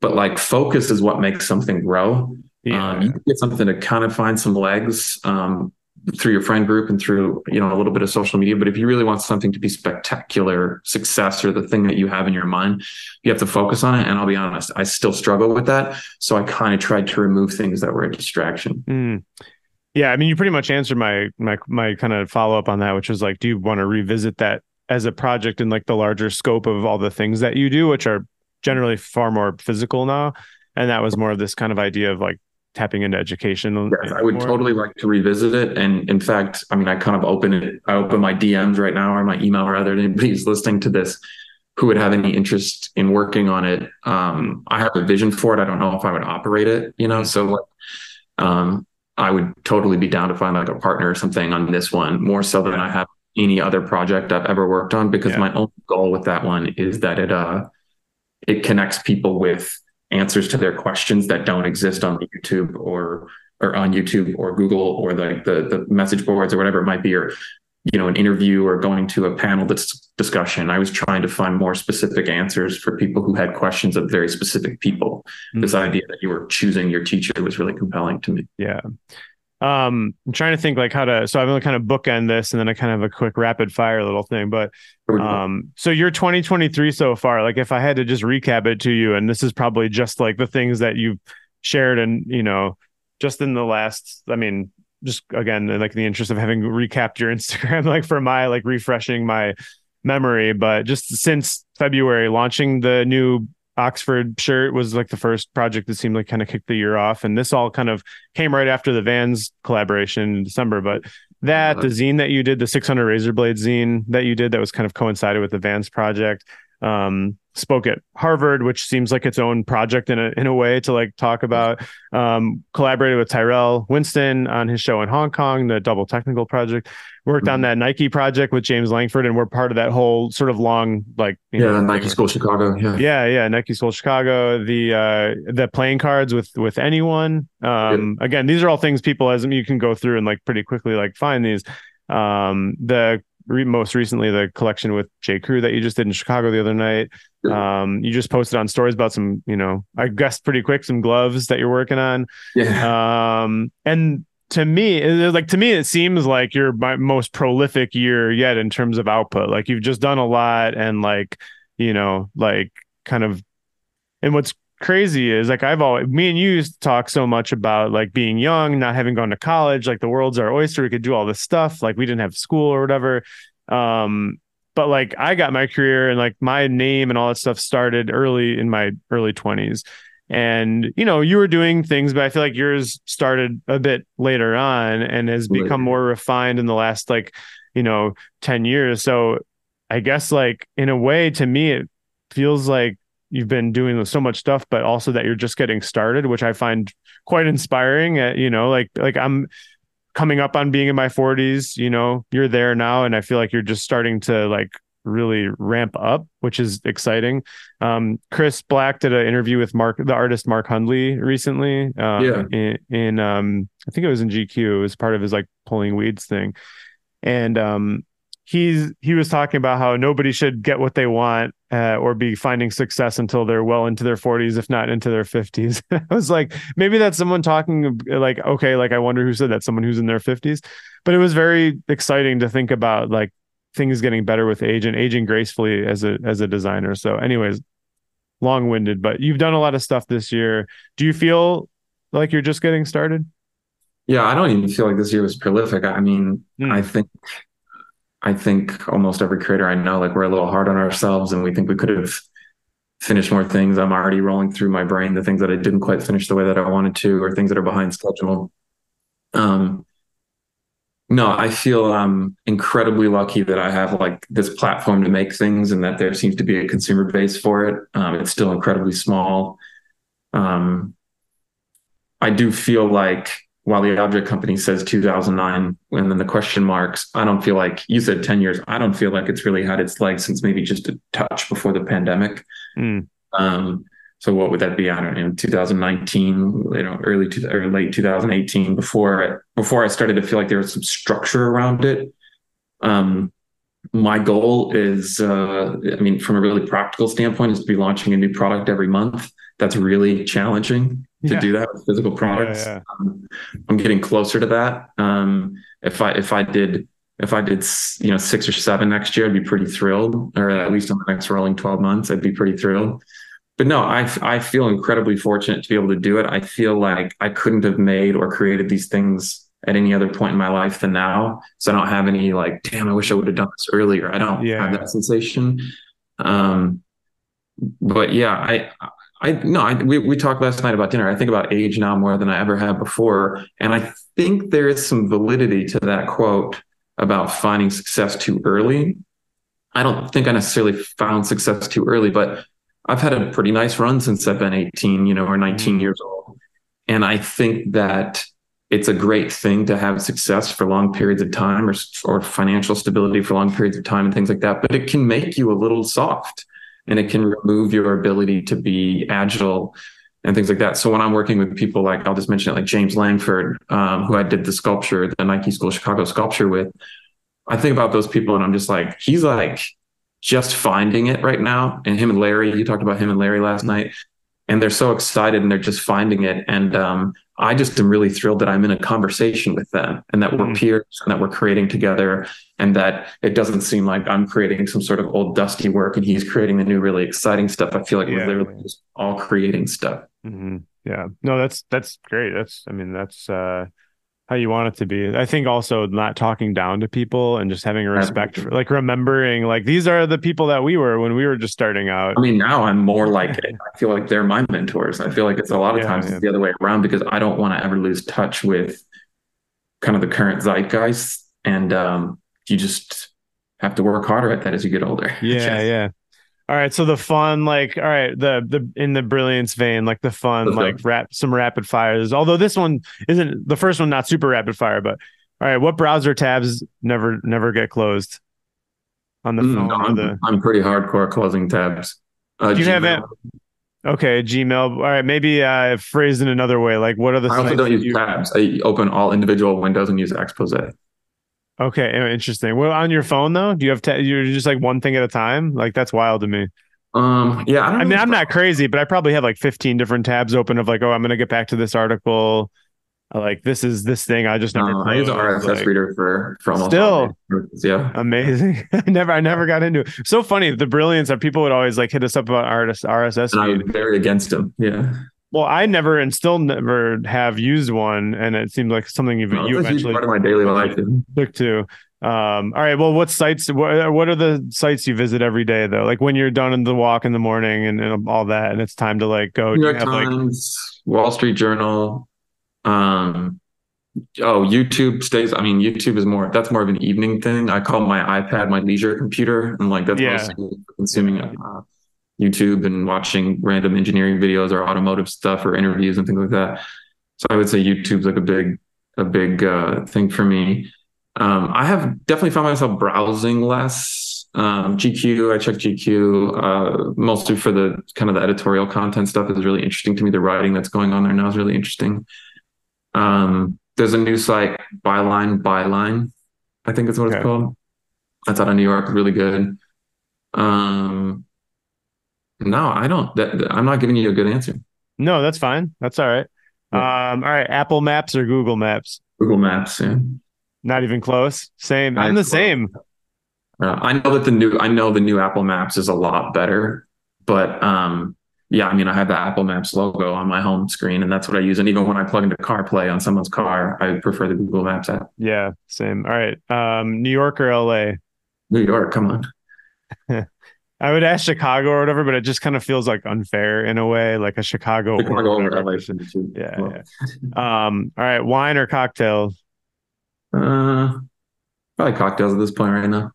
But like focus is what makes something grow. Yeah. Um, you get something to kind of find some legs um, through your friend group and through you know a little bit of social media. But if you really want something to be spectacular success or the thing that you have in your mind, you have to focus on it. And I'll be honest, I still struggle with that. So I kind of tried to remove things that were a distraction. Mm. Yeah, I mean, you pretty much answered my my my kind of follow up on that, which was like, do you want to revisit that as a project in like the larger scope of all the things that you do, which are generally far more physical now? And that was more of this kind of idea of like tapping into education. Yes, I would more. totally like to revisit it. And in fact, I mean, I kind of open it. I open my DMs right now or my email rather. Anybody who's listening to this who would have any interest in working on it. Um, I have a vision for it. I don't know if I would operate it. You know, so like, um, I would totally be down to find like a partner or something on this one more so than I have any other project I've ever worked on because yeah. my only goal with that one is that it uh it connects people with answers to their questions that don't exist on YouTube or or on YouTube or Google or like the the message boards or whatever it might be or you know an interview or going to a panel that's discussion i was trying to find more specific answers for people who had questions of very specific people. Mm-hmm. this idea that you were choosing your teacher was really compelling to me. Yeah. Um i'm trying to think like how to so i'm going to kind of bookend this and then i kind of have a quick rapid fire little thing but um so your 2023 so far like if i had to just recap it to you and this is probably just like the things that you've shared and you know just in the last i mean just again like in the interest of having recapped your Instagram, like for my like refreshing my memory. But just since February, launching the new Oxford shirt was like the first project that seemed like kind of kicked the year off. And this all kind of came right after the Vans collaboration in December. But that, the zine that you did, the 600 Razor Blade zine that you did, that was kind of coincided with the Vans project. Um, spoke at Harvard, which seems like its own project in a in a way to like talk about. Um, collaborated with Tyrrell Winston on his show in Hong Kong, the Double Technical Project. Worked mm-hmm. on that Nike project with James Langford, and we're part of that whole sort of long like yeah, know, Nike School Chicago. Yeah, yeah, yeah, Nike School Chicago. The uh, the playing cards with with anyone. Um, yeah. Again, these are all things people as you can go through and like pretty quickly like find these. Um, the re- most recently the collection with J. Crew that you just did in Chicago the other night. Um, you just posted on stories about some, you know, I guess pretty quick some gloves that you're working on. Yeah. Um, and to me, like to me, it seems like your most prolific year yet in terms of output. Like you've just done a lot, and like you know, like kind of. And what's crazy is like I've always me and you used to talk so much about like being young, not having gone to college, like the world's our oyster, we could do all this stuff, like we didn't have school or whatever. Um, but like I got my career and like my name and all that stuff started early in my early 20s. And you know, you were doing things, but I feel like yours started a bit later on and has become more refined in the last like, you know, 10 years. So I guess like in a way to me it feels like you've been doing so much stuff, but also that you're just getting started, which I find quite inspiring. At, you know, like like I'm coming up on being in my 40s. You know, you're there now, and I feel like you're just starting to like really ramp up, which is exciting. Um, Chris Black did an interview with Mark, the artist Mark Hundley, recently. Uh, yeah. In, in um, I think it was in GQ. It was part of his like pulling weeds thing, and um, he's he was talking about how nobody should get what they want uh, or be finding success until they're well into their 40s if not into their 50s i was like maybe that's someone talking like okay like i wonder who said that someone who's in their 50s but it was very exciting to think about like things getting better with age and aging gracefully as a as a designer. So anyways long-winded but you've done a lot of stuff this year. Do you feel like you're just getting started? Yeah i don't even feel like this year was prolific. I mean mm. i think I think almost every creator I know, like we're a little hard on ourselves and we think we could have finished more things. I'm already rolling through my brain the things that I didn't quite finish the way that I wanted to, or things that are behind schedule. Um, no, I feel I'm incredibly lucky that I have like this platform to make things and that there seems to be a consumer base for it. Um, it's still incredibly small. Um, I do feel like while the object company says 2009 and then the question marks i don't feel like you said 10 years i don't feel like it's really had its legs since maybe just a touch before the pandemic mm. um, so what would that be i don't know 2019 you know early to or late 2018 before before i started to feel like there was some structure around it um, my goal is, uh, I mean, from a really practical standpoint, is to be launching a new product every month. That's really challenging to Yeah. do that with physical products. yeah. Um, I'm getting closer to that. Um, if I if I did if I did you know six or seven next year, I'd be pretty thrilled. Or at least on the next rolling 12 months, I'd be pretty thrilled. But no, I I feel incredibly fortunate to be able to do it. I feel like I couldn't have made or created these things at any other point in my life than now. So I don't have any like, damn, I wish I would have done this earlier. I don't Yeah. have that sensation. Um, but yeah, I I no, I, we we talked last night about dinner. I think about age now more than I ever have before, and I think there is some validity to that quote about finding success too early. I don't think I necessarily found success too early, but I've had a pretty nice run since I've been 18, you know, or 19 mm-hmm. years old, and I think that it's a great thing to have success for long periods of time or or financial stability for long periods of time and things like that. But it can make you a little soft and it can remove your ability to be agile and things like that. So when I'm working with people like I'll just mention it like James Langford, um, who I did the sculpture, the Nike School Chicago sculpture with, I think about those people and I'm just like, he's like just finding it right now. And him and Larry, you talked about him and Larry last night, and they're so excited and they're just finding it. And um, I just am really thrilled that I'm in a conversation with them and that we're Mm. peers and that we're creating together and that it doesn't seem like I'm creating some sort of old dusty work and he's creating the new really exciting stuff. I feel like Yeah. we're literally just all creating stuff. hmm Yeah. No, that's that's great. That's I mean that's uh how you want it to be. I think also not talking down to people and just having a respect for like remembering like these are the people that we were when we were just starting out. I mean, now I'm more like it. I feel like they're my mentors. I feel like it's a lot of Yeah, times yeah. the other way around because I don't want to ever lose touch with kind of the current zeitgeist. And um, you just have to work harder at that as you get older. Yeah, yeah. All right, so the fun, like, all right, the the in the brilliance vein, like the fun, like rap some rapid fires. Although this one isn't the first one, not super rapid fire, but all right, what browser tabs never never get closed on the Mm, phone? or I'm, the, I'm pretty hardcore closing tabs. Uh, Do you have Gmail. okay, Gmail. All right, maybe uh phrased in another way. Like, what are the I also don't use you- tabs. I open all individual windows and use expose. Okay, interesting. Well, on your phone though, do you have ta- you're just like one thing at a time? Like that's wild to me. Um, yeah, I don't I mean. I'm not crazy, but I probably have like 15 different tabs open of like, oh, I'm gonna get back to this article. Like this is this thing I just never. No, I use RSS like- reader for for almost Still. all my purposes, yeah. Amazing. I never, I never got into it. So funny. The brilliance of people would always like hit us up about RSS, RSS And I feed. was very against them. Yeah, Well, I never and still never have used one, and it seems like something you've, No, you it's a huge eventually part of my daily life. took to. Um, all right. Well, what sites? What, what are the sites you visit every day though? Like when you're done in the walk in the morning and, and all that, and it's time to like go. New York have like Times, Wall Street Journal. Um, oh, YouTube stays. I mean, YouTube is more. That's more of an evening thing. I call my iPad my leisure computer, and like that's Yeah. mostly consuming uh, YouTube and watching random engineering videos or automotive stuff or interviews and things like that. So I would say YouTube's like a big, a big uh, thing for me. Um, I have definitely found myself browsing less. Um, GQ, I check GQ uh, mostly for the kind of the editorial content stuff is really interesting to me. The writing that's going on there now is really interesting. Um, there's a new site, Byline, Byline, I think it's what Okay. it's called. That's out of New York, really good. Um, no, I don't. That, I'm not giving you a good answer. No, that's fine. That's all right. Yeah. Um, all right. Apple Maps or Google Maps? Google Maps, yeah. Not even close. Same. I'm the even same. Uh, I know that the new I know the new Apple Maps is a lot better, but um, yeah, I mean, I have the Apple Maps logo on my home screen, and that's what I use. And even when I plug into CarPlay on someone's car, I prefer the Google Maps app. Yeah, same. All right. Um, New York or LA? New York, come on. I would ask Chicago or whatever, but it just kind of feels like unfair in a way, like a Chicago. or Chicago whatever. LA should be too. Yeah, Well, Um, all right, wine or cocktail? Uh, probably cocktails at this point right now.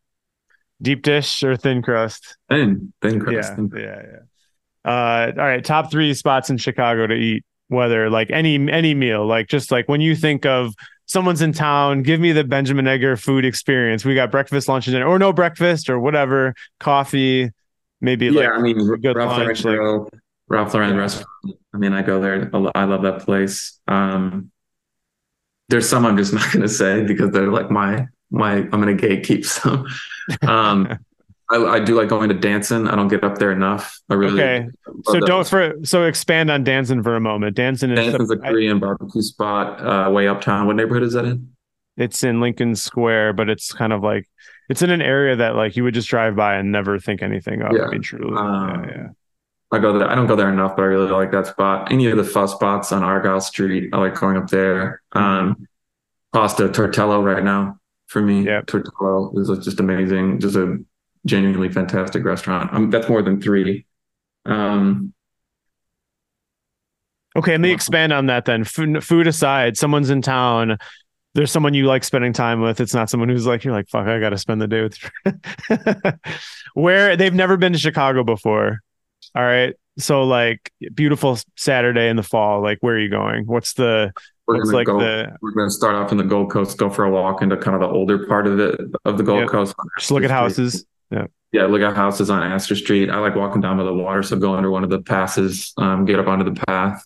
Deep dish or thin crust? Thin, thin crust. Yeah, thin yeah, yeah. Uh, all right, top three spots in Chicago to eat. Whether like any any meal, like just like when you think of someone's in town, give me the Benjamin Edgar food experience. We got breakfast, lunch, and dinner, or no breakfast, or whatever, coffee, maybe yeah, like I mean, good Ralph Lauren lunch, like- Ralph Lauren Yeah. restaurant. I mean, I go there. I love that place. Um, there's some I'm just not going to say because they're like my my I'm gonna gatekeep some. Um, I, I, do like going to Dancen. I don't get up there enough. I really okay. So don't for so expand on Dancen for a moment. Dancen is Dancen's the, a Korean I, barbecue spot uh, way uptown. What neighborhood is that in? It's in Lincoln Square, but it's kind of like it's in an area that like you would just drive by and never think anything of. Yeah. I mean, truly. Um, yeah, yeah. I go there. I don't go there enough, but I really like that spot. Any of the fuzz spots on Argyle Street, I like going up there. Um, Pasta Tortello right now for me. Yeah, Tortello is just amazing. Just a genuinely fantastic restaurant. Um, that's more than three. Um, okay, let me expand on that then. Food, food aside, someone's in town. There's someone you like spending time with. It's not someone who's like you're like fuck. I got to spend the day with. Where they've never been to Chicago before. All right, so like beautiful Saturday in the fall. Like where are you going? What's the we're gonna like go, the, we're gonna start off in the Gold Coast, go for a walk into kind of the older part of it of the Gold yep. Coast. Just look at houses. Yeah. Yeah, look at houses on Astor Street. I like walking down by the water, so go under one of the passes, um, get up onto the path.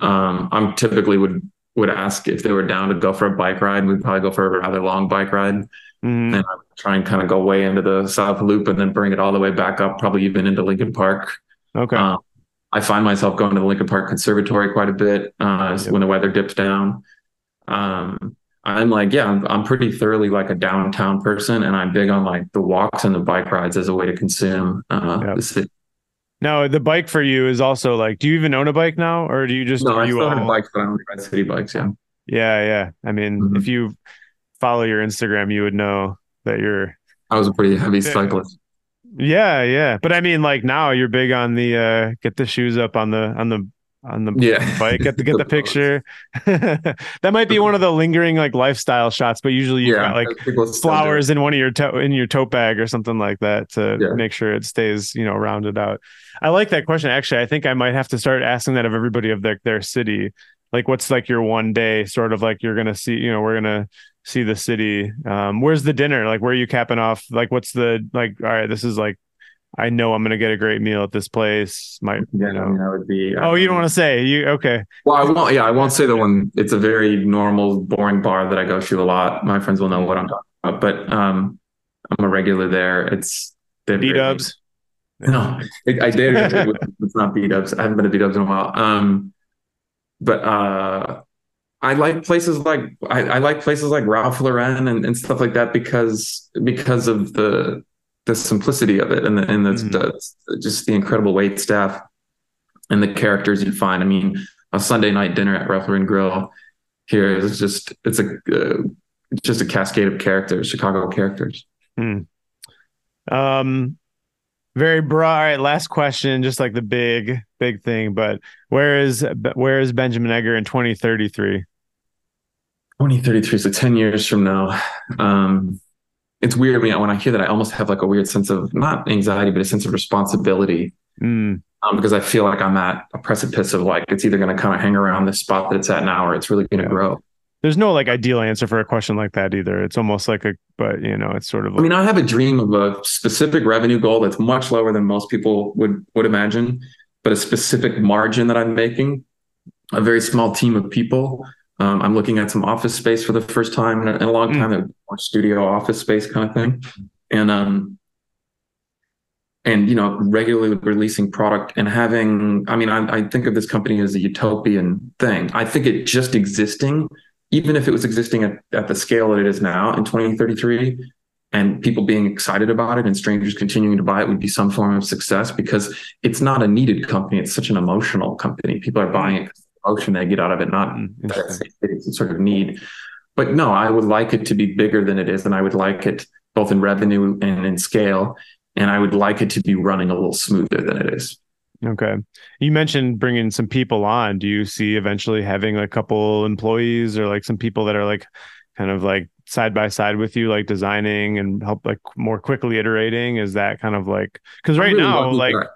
Um, I'm typically would would ask if they were down to go for a bike ride. We'd probably go for a rather long bike ride, mm-hmm. and I would try and kind of go way into the South Loop and then bring it all the way back up, probably even into Lincoln Park. Okay. Um, I find myself going to the Lincoln Park Conservatory quite a bit uh, yep. when the weather dips down. Um, I'm like, yeah, I'm, I'm pretty thoroughly like a downtown person, and I'm big on like the walks and the bike rides as a way to consume uh, yep. the city. Now, the bike for you is also like, do you even own a bike now, or do you just? No, I you still own bikes, but I only ride city bikes. Yeah. Yeah, yeah. I mean, mm-hmm. if you follow your Instagram, you would know that you're. I was a pretty heavy cyclist. Yeah, yeah. But I mean, like now you're big on the uh get the shoes up on the on the on the yeah. bike. Get the get the picture. that might be one of the lingering like lifestyle shots, but usually you yeah, got like flowers in one of your to- in your tote bag or something like that to yeah. make sure it stays you know rounded out. I like that question. Actually, I think I might have to start asking that of everybody of their their city. Like, what's like your one day sort of like you're gonna see? You know, we're gonna see the city. Um, where's the dinner? Like, where are you capping off? Like, what's the like? All right, this is like I know I'm going to get a great meal at this place. My, yeah, you know. I mean, that would be. oh, you don't want to say you okay? Well, I won't. Yeah, I won't say the one. It's a very normal, boring bar that I go to a lot. My friends will know what I'm talking about. But um, I'm a regular there. It's B Dubs. No, it, I did. it's not B Dubs. I haven't been to B Dubs in a while. Um, but uh, I like places like I, I like places like Ralph Lauren and, and stuff like that because because of the the simplicity of it and the, and the, mm-hmm. the, just the incredible wait staff and the characters you find. I mean, a Sunday night dinner at Ralph Lauren Grill here is just it's a uh, just a cascade of characters, Chicago characters. Hmm. Um, very broad. All right, last question, just like the big big thing. But where is where is Benjamin Edgar in twenty thirty three? 2033 so 10 years from now um it's weird when I, when I hear that I almost have like a weird sense of not anxiety, but a sense of responsibility. Mm. Um, because I feel like I'm at a precipice of like it's either going to kind of hang around the spot that it's at now, or it's really going to yeah. grow. There's no like ideal answer for a question like that either. It's almost like a, but you know, it's sort of. Like, I mean, I have a dream of a specific revenue goal that's much lower than most people would would imagine, but a specific margin that I'm making, a very small team of people um, I'm looking at some office space for the first time in a, in a long hmm. time, mm. a studio office space kind of thing, and um, and you know, regularly releasing product and having. I mean, I, I think of this company as a utopian thing. I think it just existing, even if it was existing at, at the scale that it is now in 2033, and people being excited about it and strangers continuing to buy it would be some form of success because it's not a needed company. It's such an emotional company. People are buying it emotion they get out of it, not that it's sort of need. But no, I would like it to be bigger than it is, and I would like it both in revenue and in scale, and I would like it to be running a little smoother than it is. Okay. You mentioned bringing some people on. Do you see eventually having a couple employees or like some people that are like kind of like side by side with you, like designing and help like more quickly iterating? Is that kind of like because right really now, like that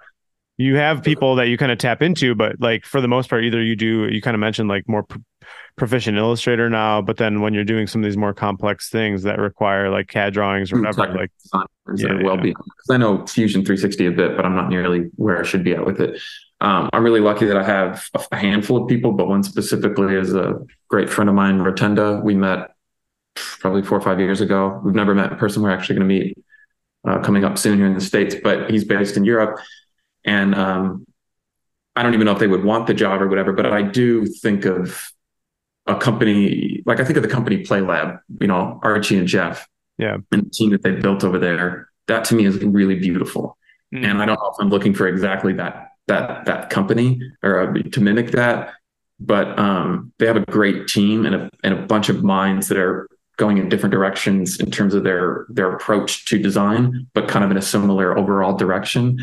you have people that you kind of tap into, but like for the most part, either you do, you kind of mentioned like more proficient illustrator now, but then when you're doing some of these more complex things that require like CAD drawings or whatever, like yeah, well be because I know Fusion 360 a bit, but I'm not nearly where I should be at with it. Um, I'm really lucky that I have a handful of people, but one specifically is a great friend of mine, Rotenda. We met probably four or five years ago. We've never met in person. We're actually going to meet uh, coming up soon here in the states, but he's based in Europe, and um, I don't even know if they would want the job or whatever. But I do think of a company like I think of the company PlayLab. You know, Archie and Jeff, yeah, and the team that they built over there. That to me is really beautiful, mm. and I don't know if I'm looking for exactly that that that company or uh, to mimic that but um, they have a great team and a, and a bunch of minds that are going in different directions in terms of their their approach to design, but kind of in a similar overall direction.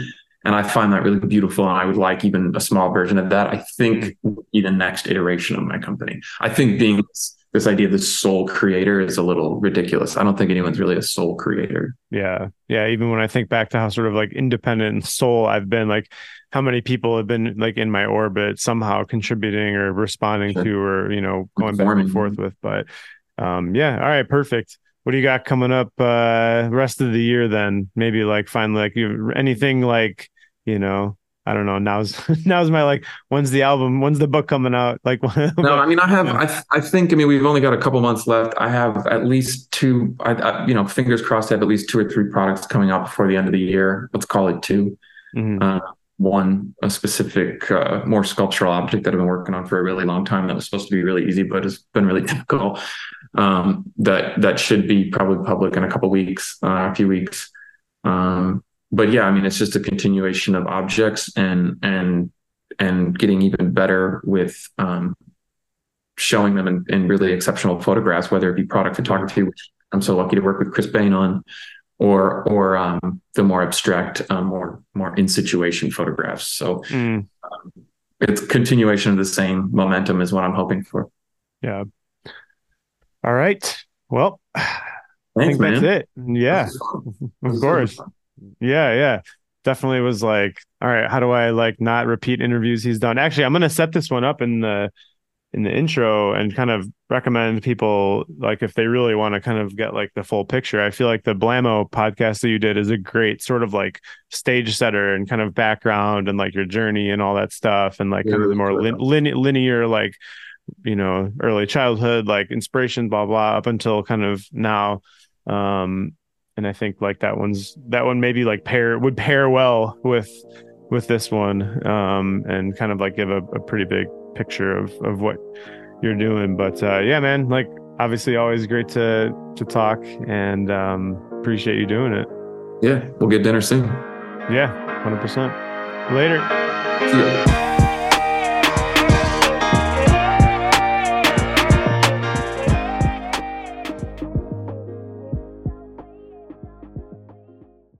And I find that really beautiful. And I would like even a small version of that. I think would be the next iteration of my company. I think being this idea of the sole creator is a little ridiculous. I don't think anyone's really a sole creator. Yeah. Yeah. Even when I think back to how sort of like independent and sole I've been, like how many people have been like in my orbit somehow contributing or responding sure. to or, you know, going back and forth with. But um, yeah, all right, perfect. What do you got coming up uh rest of the year then? Maybe like finally like you anything like, you know, I don't know. Now's now's my like. When's the album? When's the book coming out? Like, no, I mean, I have. I, I think. I mean, we've only got a couple months left. I have at least two. I, I you know, fingers crossed. I have at least two or three products coming out before the end of the year. Let's call it 2 mm-hmm. uh, one, a specific, uh, more sculptural object that I've been working on for a really long time. That was supposed to be really easy, but it's been really difficult. Um, that that should be probably public in a couple weeks, uh, a few weeks. Um, but yeah, I mean, it's just a continuation of objects and and and getting even better with um, showing them in, in, really exceptional photographs, whether it be product photography, which I'm so lucky to work with Chris Bain on, or or um, the more abstract, um, more more in situation photographs. So mm. um, it's continuation of the same momentum is what I'm hoping for. Yeah. All right. Well, Thanks, I think man. that's it. Yeah, of course. Yeah, yeah. Definitely was like, all right, how do I like not repeat interviews he's done? Actually, I'm gonna set this one up in the in the intro and kind of recommend people like if they really want to kind of get like the full picture. I feel like the Blamo podcast that you did is a great sort of like stage setter and kind of background and like your journey and all that stuff and like yeah, kind of the more lin- lin- linear like you know early childhood like inspiration blah blah up until kind of now um and I think like that one's that one maybe like pair would pair well with with this one um and kind of like give a, a pretty big picture of of what you're doing. But uh yeah man like obviously always great to to talk and um appreciate you doing it. Yeah we'll get dinner soon. Yeah 100% later